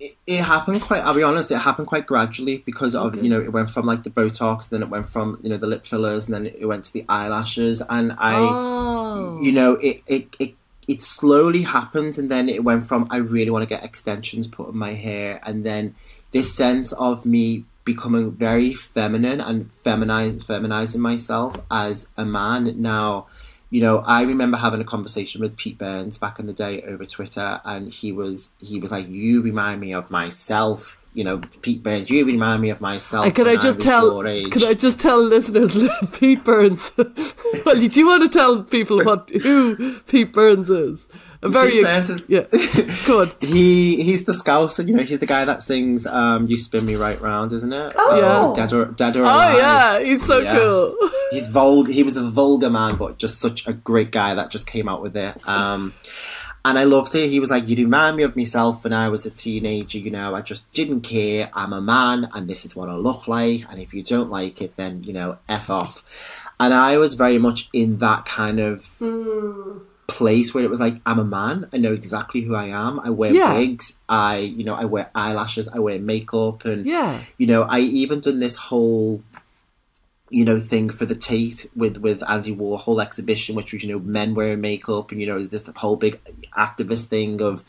it, it happened quite i'll be honest it happened quite gradually because of okay. you know it went from like the botox then it went from you know the lip fillers and then it went to the eyelashes and i oh. you know it, it it it slowly happened and then it went from I really want to get extensions put in my hair and then this sense of me becoming very feminine and feminize, feminizing myself as a man. Now you know I remember having a conversation with Pete Burns back in the day over Twitter and he was he was like you remind me of myself you know, Pete Burns. You remind me of myself. And can I just I tell? Can I just tell listeners, [LAUGHS] Pete Burns? [LAUGHS] well, do you want to tell people what [LAUGHS] who Pete Burns is? A very Dean Burns is- yeah. Good. He he's the scouse, and you know he's the guy that sings um, "You Spin Me Right Round," isn't it? Oh, Yeah. Dead or Dead or Oh yeah, he's so Yes. cool. He's vulgar. He was a vulgar man, but just such a great guy that just came out with it. Um, and I loved it. He was like, "You remind me of myself when I was a teenager. You know, I just didn't care. I'm a man, and this is what I look like. And if you don't like it, then you know, f off." And I was very much in that kind of hmm. place where it was like, I'm a man. I know exactly who I am. I wear Yeah. wigs. I, you know, I wear eyelashes. I wear makeup, and Yeah. you know, I even done this whole, you know, thing for the Tate with with Andy Warhol exhibition, which was you know men wearing makeup, and you know this whole big activist thing of,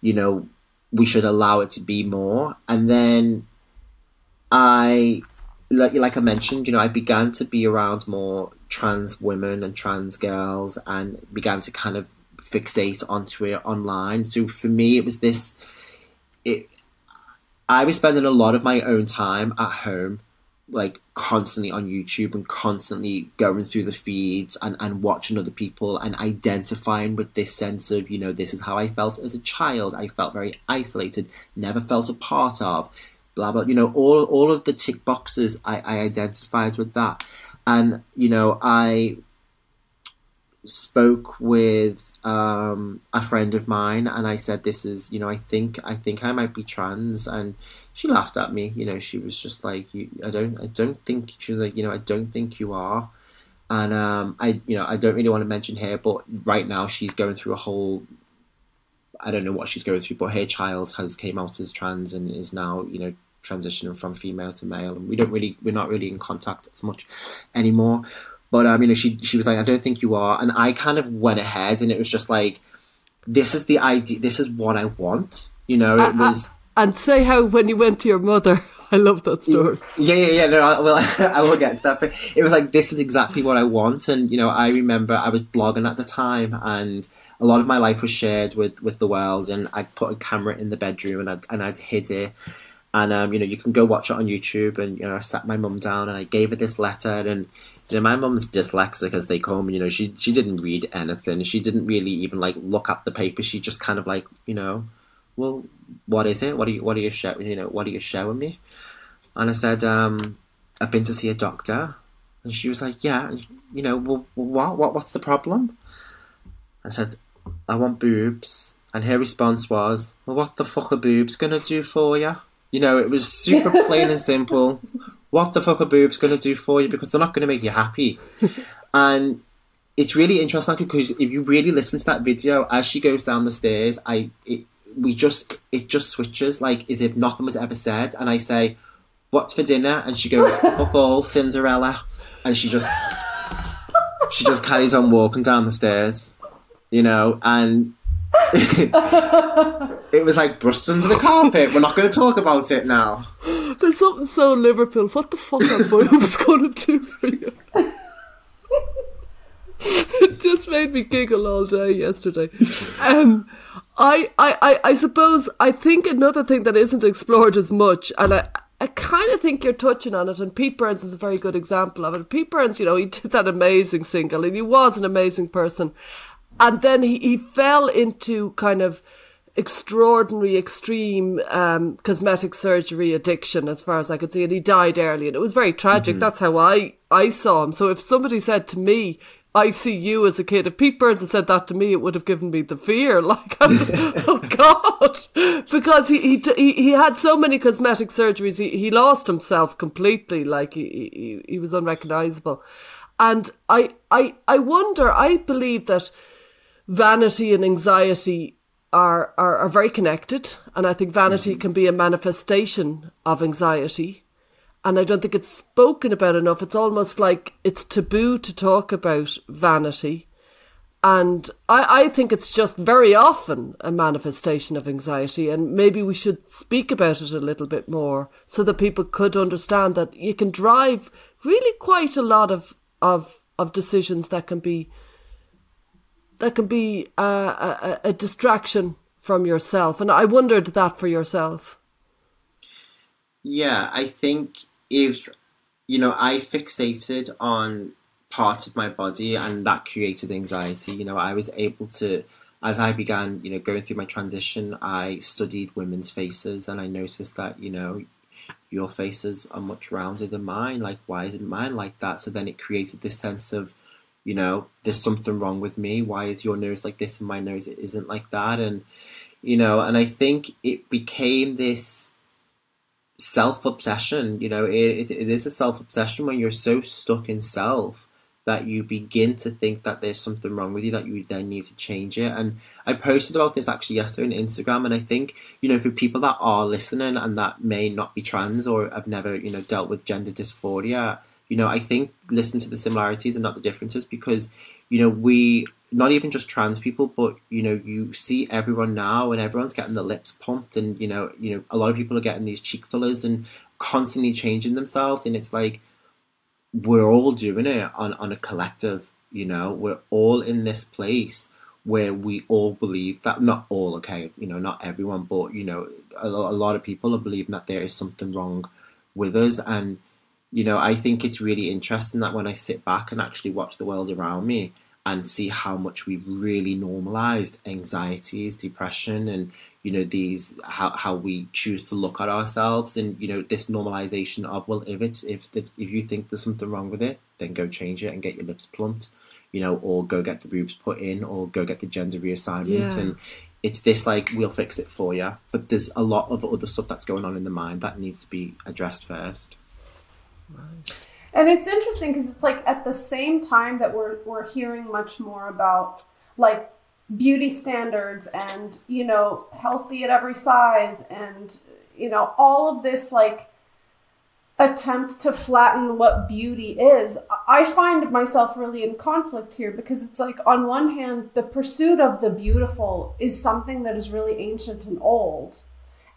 you know, we should allow it to be more, and then I. Like, like I mentioned, you know, I began to be around more trans women and trans girls, and began to kind of fixate onto it online. So for me, it was this. It I was spending a lot of my own time at home, like constantly on YouTube and constantly going through the feeds and, and watching other people and identifying with this sense of, you know, this is how I felt as a child. I felt very isolated, never felt a part of, blah blah. You know, all all of the tick boxes I, I identified with that. And, you know, I spoke with um, a friend of mine and I said this is you know I think I think I might be trans and she laughed at me you know she was just like I don't I don't think she was like you know I don't think you are and um, I you know I don't really want to mention here, but right now she's going through a whole I don't know what she's going through but her child has came out as trans and is now you know transitioning from female to male and we don't really we're not really in contact as much anymore but um, you know, she she was like, I don't think you are, and I kind of went ahead, and it was just like, this is the idea, this is what I want. You know, it Uh, uh, was. And say how when you went to your mother, [LAUGHS] I love that story. Yeah, yeah, yeah. No, I, well, [LAUGHS] I will get to that. But it was like this is exactly what I want, and you know, I remember I was blogging at the time, and a lot of my life was shared with with the world, and I'd put a camera in the bedroom, and I'd and I'd hid it, and um, you know, you can go watch it on YouTube, and you know, I sat my mum down, and I gave her this letter, and you know, my mum's dyslexic as they come. You know, she she didn't read anything. She didn't really even like look at the paper. She just kind of like, you know, well, what is it? What are you what are you showing? You know, what are you showing me? And I said, um, I've been to see a doctor, and she was like, yeah, and, you know, well, what what what's the problem? I said, I want boobs, and her response was, well, what the fuck are boobs gonna do for you? You know, it was super plain and simple. [LAUGHS] What the fuck are boobs going to do for you? Because they're not going to make you happy. [LAUGHS] and it's really interesting because if you really listen to that video as she goes down the stairs, I it, we just it just switches like as if nothing was ever said, and I say, "What's for dinner?" and she goes, [LAUGHS] "Fuck all, Cinderella," and she just she just carries on walking down the stairs, you know, and [LAUGHS] it was like brushed under the carpet. We're not going to talk about it now. There's something so Liverpool. What the fuck are boobs going to do for you? [LAUGHS] it just made me giggle all day yesterday. Um, I, I, I, I suppose I think another thing that isn't explored as much, and I, I kind of think you're touching on it, and Pete Burns is a very good example of it. Pete Burns, you know, he did that amazing single, and he was an amazing person, and then he, he fell into kind of extraordinary, extreme um, cosmetic surgery addiction, as far as I could see, and he died early, and it was very tragic. That's how I I saw him. So if somebody said to me. I see you as a kid. If Pete Burns had said that to me, it would have given me the fear. [LAUGHS] Like, [LAUGHS] oh God, because he he he, he had so many cosmetic surgeries. He he lost himself completely. Like he he, he was unrecognizable, and I I I wonder. I believe that vanity and anxiety are, are, are very connected. And I think vanity mm-hmm. can be a manifestation of anxiety. And I don't think it's spoken about enough. It's almost like it's taboo to talk about vanity. And I, I think it's just very often a manifestation of anxiety. And maybe we should speak about it a little bit more so that people could understand that you can drive really quite a lot of, of, of decisions that can be that can be a, a, a distraction from yourself. And I wondered that for yourself. Yeah, I think if you know, I fixated on part of my body and that created anxiety. You know, I was able to as I began, you know, going through my transition, I studied women's faces, and I noticed that, you know, your faces are much rounder than mine. Like, why isn't mine like that? So then it created this sense of, you know, there's something wrong with me. Why is your nose like this and my nose isn't like that? And you know, and I think it became this self obsession. You know, it, it is a self obsession when you're so stuck in self that you begin to think that there's something wrong with you that you then need to change it. And I posted about this actually yesterday on Instagram, and I think you know for people that are listening and that may not be trans or have never you know dealt with gender dysphoria, you know I think listen to the similarities and not the differences because you know we not even just trans people, but you know you see everyone now and everyone's getting the lips pumped, and you know you know a lot of people are getting these cheek fillers and constantly changing themselves, and it's like we're all doing it on, on a collective, you know, we're all in this place where we all believe that, not all, okay, you know, not everyone, but, you know, a, a lot of people are believing that there is something wrong with us. And, you know, I think it's really interesting that when I sit back and actually watch the world around me, and see how much we've really normalized anxieties, depression, and you know these how how we choose to look at ourselves, and you know this normalization of well, if it's if if you think there's something wrong with it, then go change it and get your lips plumped, you know, or go get the boobs put in, or go get the gender reassignment, yeah. and it's this like we'll fix it for you, but there's a lot of other stuff that's going on in the mind that needs to be addressed first. And it's interesting because it's like at the same time that we're we're hearing much more about like beauty standards and you know healthy at every size and you know all of this like attempt to flatten what beauty is i find myself really in conflict here because it's like on one hand the pursuit of the beautiful is something that is really ancient and old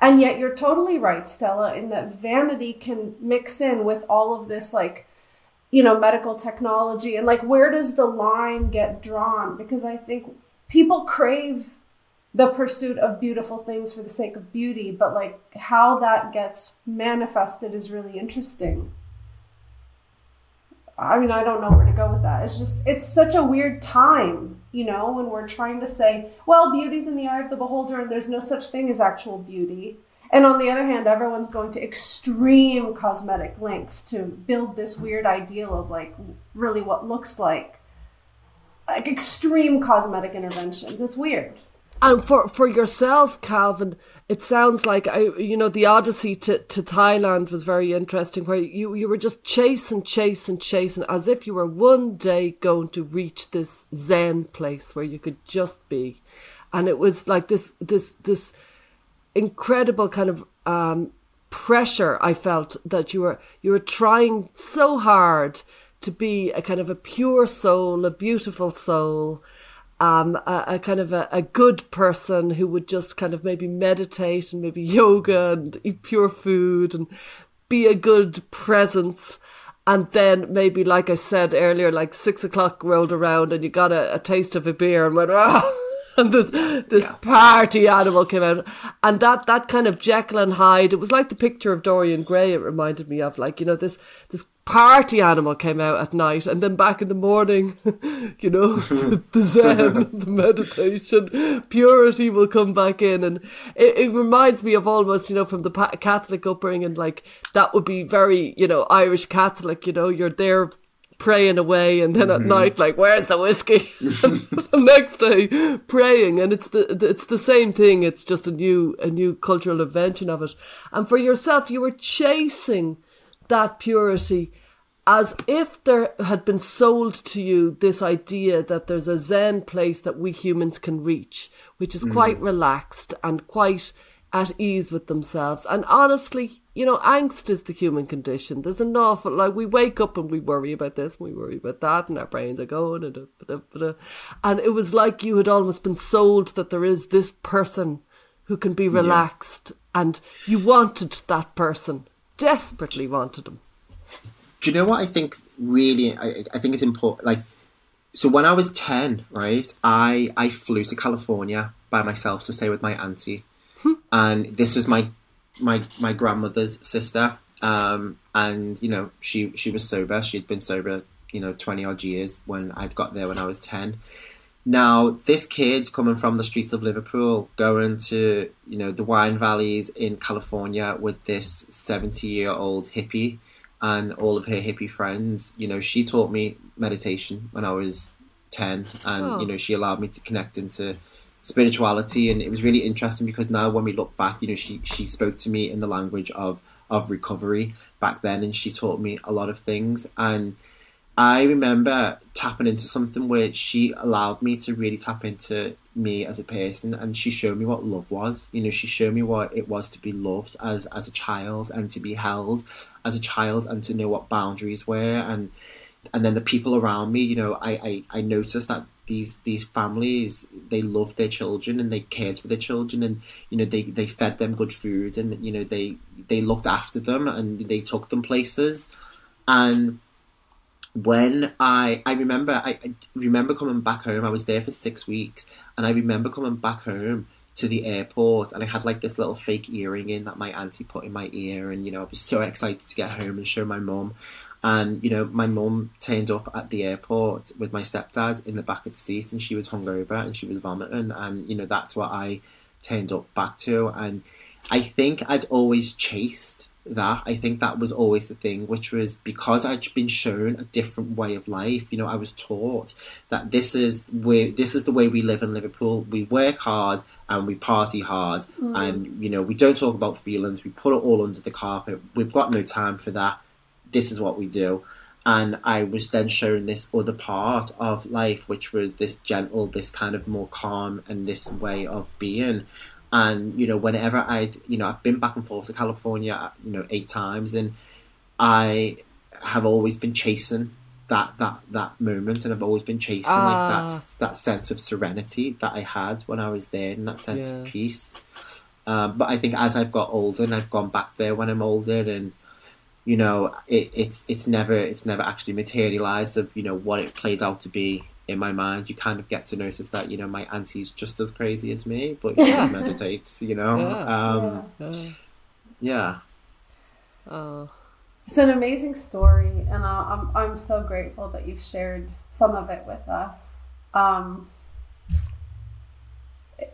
and yet you're totally right, Stella, in that vanity can mix in with all of this like you know, medical technology and like where does the line get drawn? Because I think people crave the pursuit of beautiful things for the sake of beauty, but like how that gets manifested is really interesting. I mean, I don't know where to go with that. It's just, it's such a weird time, you know, when we're trying to say, well, beauty's in the eye of the beholder and there's no such thing as actual beauty. And on the other hand, everyone's going to extreme cosmetic lengths to build this weird ideal of like really what looks like like extreme cosmetic interventions. It's weird. And for for yourself, Calvin, it sounds like I, you know, the odyssey to, to Thailand was very interesting, where you you were just chasing, chasing, chasing, as if you were one day going to reach this Zen place where you could just be, and it was like this this this incredible kind of um, pressure I felt that you were you were trying so hard to be a kind of a pure soul, a beautiful soul, um, a, a, kind of a, a, good person who would just kind of maybe meditate and maybe yoga and eat pure food and be a good presence. And then maybe, like I said earlier, like six o'clock rolled around and you got a, a taste of a beer and went, oh, and [LAUGHS] this this yeah. party animal came out, and that that kind of Jekyll and Hyde. It was like the picture of Dorian Gray. It reminded me of like you know this this party animal came out at night, and then back in the morning, [LAUGHS] you know, the, [LAUGHS] the Zen, the meditation, purity will come back in, and it, it reminds me of almost you know from the Catholic upbringing, like that would be very you know Irish Catholic. You know, you're there praying away and then at mm-hmm. night like where's the whiskey [LAUGHS] the next day praying and it's the it's the same thing it's just a new a new cultural invention of it and for yourself you were chasing that purity as if there had been sold to you this idea that there's a zen place that we humans can reach which is mm. quite relaxed and quite at ease with themselves. And honestly, you know, angst is the human condition. There's an awful like we wake up and we worry about this, and we worry about that, and our brains are going and and it was like you had almost been sold that there is this person who can be relaxed, yeah. and you wanted that person, desperately wanted him. Do you know what I think? Really, I, I think it's important. Like, so when I was ten, right, I I flew to California by myself to stay with my auntie and this was my my my grandmother's sister. Um, and you know, she she was sober. She'd been sober, you know, twenty odd years when I'd got there when I was ten. Now, this kid coming from the streets of Liverpool, going to you know the wine valleys in California with this seventy-year-old hippie and all of her hippie friends. You know, she taught me meditation when I was ten, and Oh. you know, she allowed me to connect into spirituality, and it was really interesting because now when we look back, you know, she she spoke to me in the language of of recovery back then, and she taught me a lot of things and. I remember tapping into something where she allowed me to really tap into me as a person and she showed me what love was. You know, she showed me what it was to be loved as as a child and to be held as a child and to know what boundaries were and and then the people around me, you know, I, I, I noticed that these these families they loved their children and they cared for their children and you know they, they fed them good food and you know they they looked after them and they took them places and when I I remember I, I remember coming back home. I was there for six weeks, and I remember coming back home to the airport, and I had like this little fake earring in that my auntie put in my ear, and you know I was so excited to get home and show my mum. And you know, my mum turned up at the airport with my stepdad in the back of the seat, and she was hungover and she was vomiting, and you know that's what I turned up back to. And I think I'd always chased that. I think that was always the thing, which was because I'd been shown a different way of life. You know, I was taught that this is where this is the way we live in Liverpool. We work hard and we party hard, mm. and you know we don't talk about feelings. We put it all under the carpet. We've got no time for that. This is what we do. And I was then shown this other part of life, which was this gentle, this kind of more calm, and this way of being and you know whenever i'd you know i've been back and forth to california you know eight times and i have always been chasing that that that moment and i've always been chasing like Ah. that that sense of serenity that i had when i was there and that sense of peace um, but i think as i've got older and i've gone back there when i'm older and you know it, it's it's never it's never actually materialized of you know what it played out to be in my mind you kind of get to notice that you know my auntie's just as crazy as me but she just [LAUGHS] meditates you know Yeah. um Uh, yeah oh. It's an amazing story, and uh, I'm I'm so grateful that you've shared some of it with us. Um,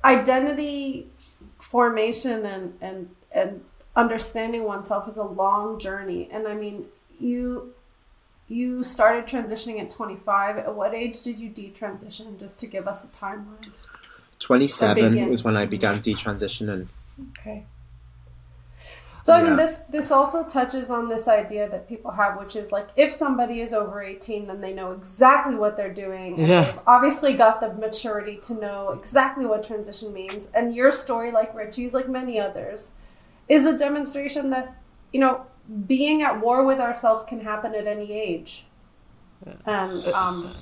identity formation and and and understanding oneself is a long journey, and I mean you you started transitioning at 25. At what age did you detransition? Just to give us a timeline. 27 was when i began detransitioning Okay. So I mean, Yeah. this this also touches on this idea that people have, which is like if somebody is over eighteen, then they know exactly what they're doing. Yeah. Obviously got the maturity to know exactly what transition means. And your story, like Richie's, like many others, is a demonstration that you know being at war with ourselves can happen at any age. And um,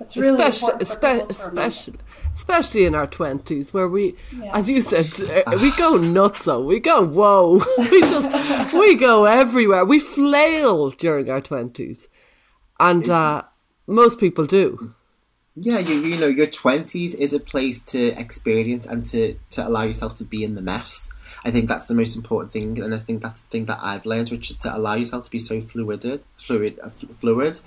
it's really especially, important for people espe- especially, especially in our twenties, where we, Yeah. as you said, [LAUGHS] uh, we go nutso, we go whoa, [LAUGHS] we just we go everywhere, we flail during our twenties, and uh, most people do. yeah you, you know your 20s is a place to experience and to to allow yourself to be in the mess i think that's the most important thing and i think that's the thing that i've learned which is to allow yourself to be so fluid fluid uh, fluid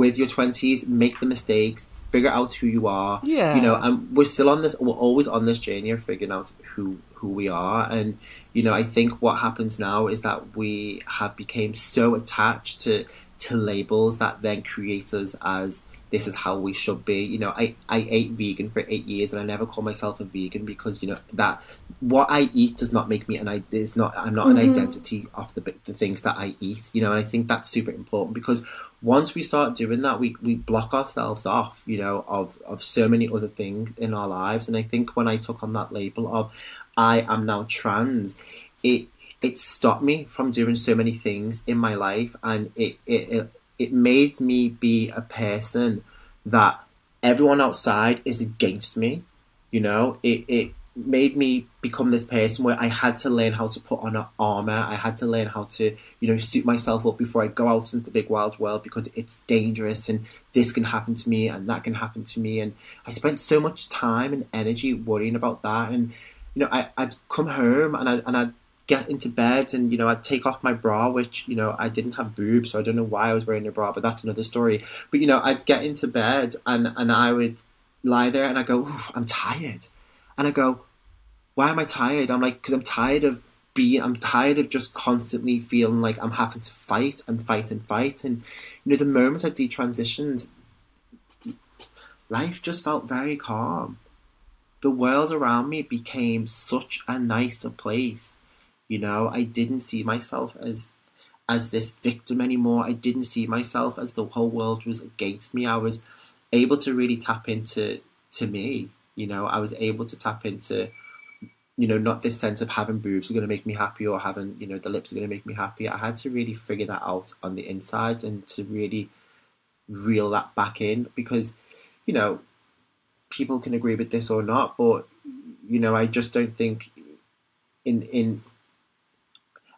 with your 20s make the mistakes figure out who you are Yeah. you know and we're still on this we're always on this journey of figuring out who who we are and you know i think what happens now is that we have become so attached to to labels that then create us as this is how we should be. You know, I, I ate vegan for eight years and I never call myself a vegan because you know that what I eat does not make me an I is not I'm not an mm-hmm. identity of the the things that I eat. You know, and I think that's super important because once we start doing that, we, we block ourselves off. You know, of of so many other things in our lives. And I think when I took on that label of I am now trans, it it stopped me from doing so many things in my life and it it, it it made me be a person that everyone outside is against me. You know, it, it made me become this person where I had to learn how to put on an armor. I had to learn how to, you know, suit myself up before I go out into the big wild world because it's dangerous and this can happen to me and that can happen to me. And I spent so much time and energy worrying about that. And, you know, I, I'd come home and I and I'd get into bed and you know I'd take off my bra which you know I didn't have boobs so I don't know why I was wearing a bra but that's another story but you know I'd get into bed and and I would lie there and I go, I'm tired. And I go, why am I tired? I'm like, because I'm tired of being, I'm tired of just constantly feeling like I'm having to fight and fight and fight. And, you know, the moment I detransitioned, life just felt very calm. The world around me became such a nicer place. You know, I didn't see myself as as this victim anymore. I didn't see myself as the whole world was against me. I was able to really tap into to me. You know, I was able to tap into, you know, not this sense of having boobs are going to make me happy or having, you know, the lips are going to make me happy. I had to really figure that out on the inside and to really reel that back in because, you know, people can agree with this or not, but you know, I just don't think in in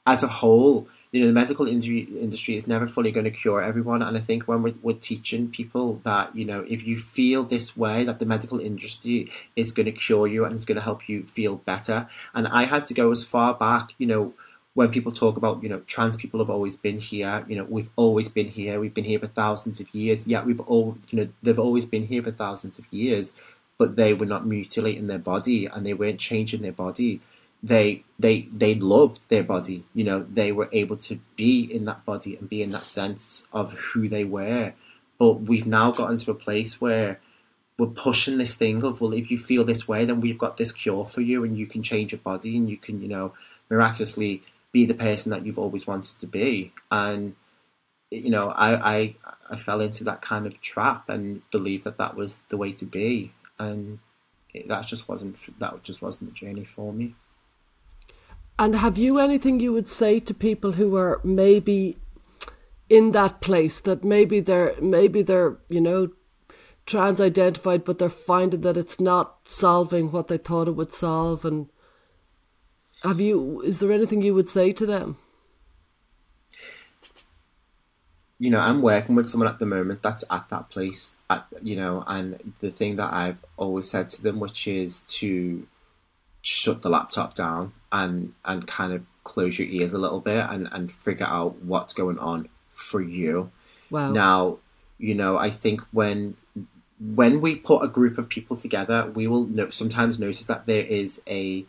as a whole, you know, the medical industry, industry is never fully going to cure everyone. And I think when we're, we're, teaching people that, you know, if you feel this way, that the medical industry is going to cure you and it's going to help you feel better. And I had to go as far back, you know, when people talk about, you know, trans people have always been here, you know, we've always been here, we've been here for thousands of years. Yeah, we've all, you know, they've always been here for thousands of years, but they were not mutilating their body and they weren't changing their body they they they loved their body. You know, they were able to be in that body and be in that sense of who they were. But we've now gotten to a place where we're pushing this thing of well, if you feel this way, then we've got this cure for you, and you can change your body, and you can, you know, miraculously be the person that you've always wanted to be. And you know, I I I fell into that kind of trap and believed that that was the way to be, and it, that just wasn't that just wasn't the journey for me. And have you anything you would say to people who are maybe in that place that maybe they're maybe they're you know trans identified but they're finding that it's not solving what they thought it would solve? And have you is there anything you would say to them? You know i'm working with someone at the moment that's at that place at you know and the thing that i've always said to them which is to shut the laptop down and and kind of close your ears a little bit and, and figure out what's going on for you. Wow. Now, you know, I think when when we put a group of people together, we will no- sometimes notice that there is a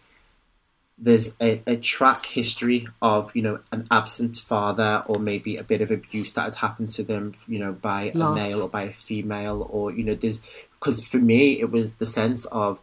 there's a, a, track history of you know an absent father or maybe a bit of abuse that had happened to them you know by Loss. a male or by a female or you know there's because for me it was the sense of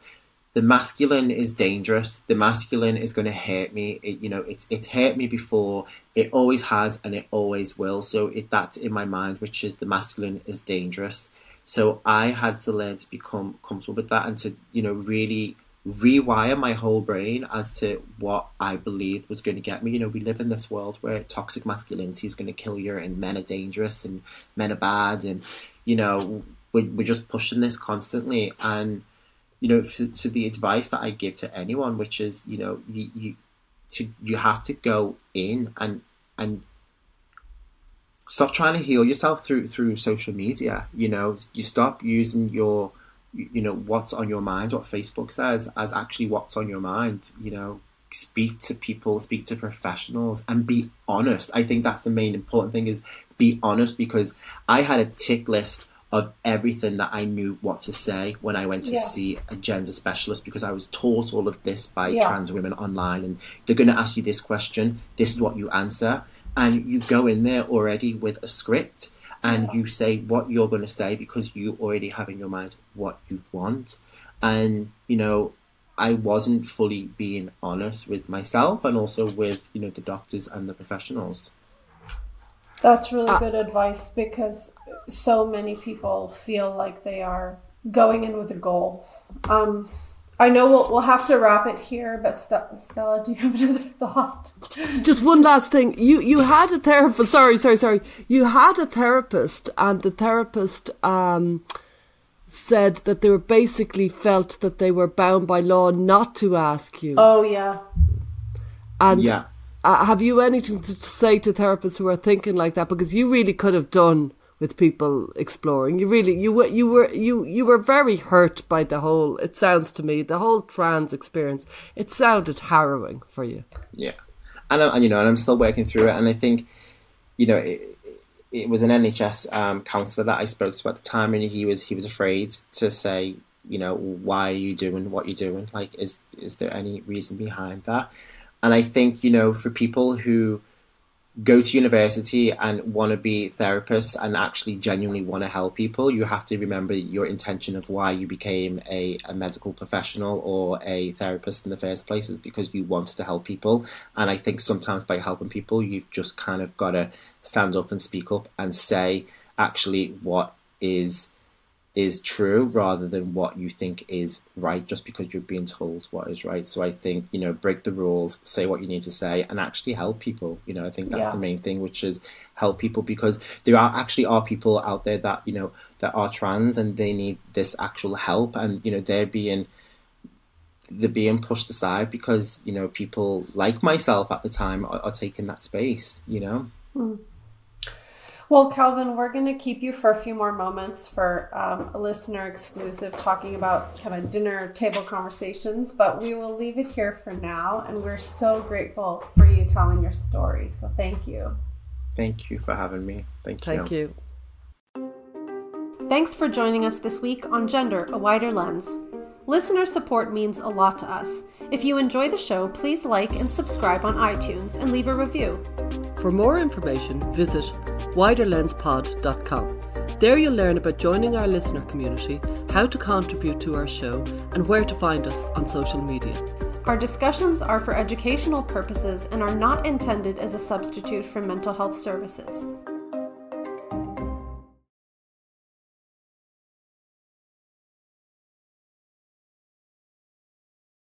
the masculine is dangerous. The masculine is going to hurt me. It, you know, it's it's hurt me before. It always has, and it always will. So it, that's in my mind, which is the masculine is dangerous. So I had to learn to become comfortable with that, and to you know really rewire my whole brain as to what I believed was going to get me. You know, we live in this world where toxic masculinity is going to kill you, and men are dangerous, and men are bad, and you know, we're, we're just pushing this constantly, and you know, to the advice that I give to anyone, which is, you know, you, you to you have to go in and and stop trying to heal yourself through through social media. You know, you stop using your you know what's on your mind, what Facebook says, as actually what's on your mind. You know, speak to people, speak to professionals, and be honest. I think that's the main important thing is be honest because I had a tick list of everything that I knew what to say when I went to yeah. see a gender specialist because I was taught all of this by yeah. trans women online and they're going to ask you this question, this is what you answer, and you go in there already with a script and you say what you're going to say because you already have in your mind what you want. And, you know, I wasn't fully being honest with myself and also with, you know, the doctors and the professionals. That's really uh, good advice because so many people feel like they are going in with a goal. Um, I know we'll, we'll have to wrap it here, but Stella, do you have [LAUGHS] another thought? Just one last thing. You you had a therapist. Sorry, sorry, sorry. You had a therapist, and the therapist um, said that they were basically felt that they were bound by law not to ask you. Oh yeah. And yeah. Uh, have you anything to say to therapists who are thinking like that? Because you really could have done with people exploring. You really you were you were you you were very hurt by the whole. It sounds to me the whole trans experience. It sounded harrowing for you. Yeah, and, I, and you know, and I'm still working through it. And I think you know. It, it was an NHS um, counsellor that I spoke to at the time, and he was he was afraid to say you know, why are you doing what you're doing? Like, is is there any reason behind that? And I think you know, for people who go to university and want to be therapists and actually genuinely want to help people, you have to remember your intention of why you became a, a medical professional or a therapist in the first place is because you wanted to help people. And I think sometimes by helping people, you've just kind of got to stand up and speak up and say actually what is is true rather than what you think is right just because you're being told what is right. So I think, you know, break the rules, say what you need to say and actually help people. You know, I think that's yeah. the main thing, which is help people because there are actually are people out there that, you know, that are trans and they need this actual help and, you know, they're being they're being pushed aside because, you know, people like myself at the time are, are taking that space, you know. Mm. Well, Calvin, we're going to keep you for a few more moments for um, a listener exclusive talking about kind of dinner table conversations, but we will leave it here for now. And we're so grateful for you telling your story. So thank you. Thank you for having me. Thank you. Thank you. Thanks for joining us this week on Gender, a Wider Lens. Listener support means a lot to us. If you enjoy the show, please like and subscribe on iTunes and leave a review. For more information, visit widerlenspod.com. There you'll learn about joining our listener community, how to contribute to our show, and where to find us on social media. Our discussions are for educational purposes and are not intended as a substitute for mental health services.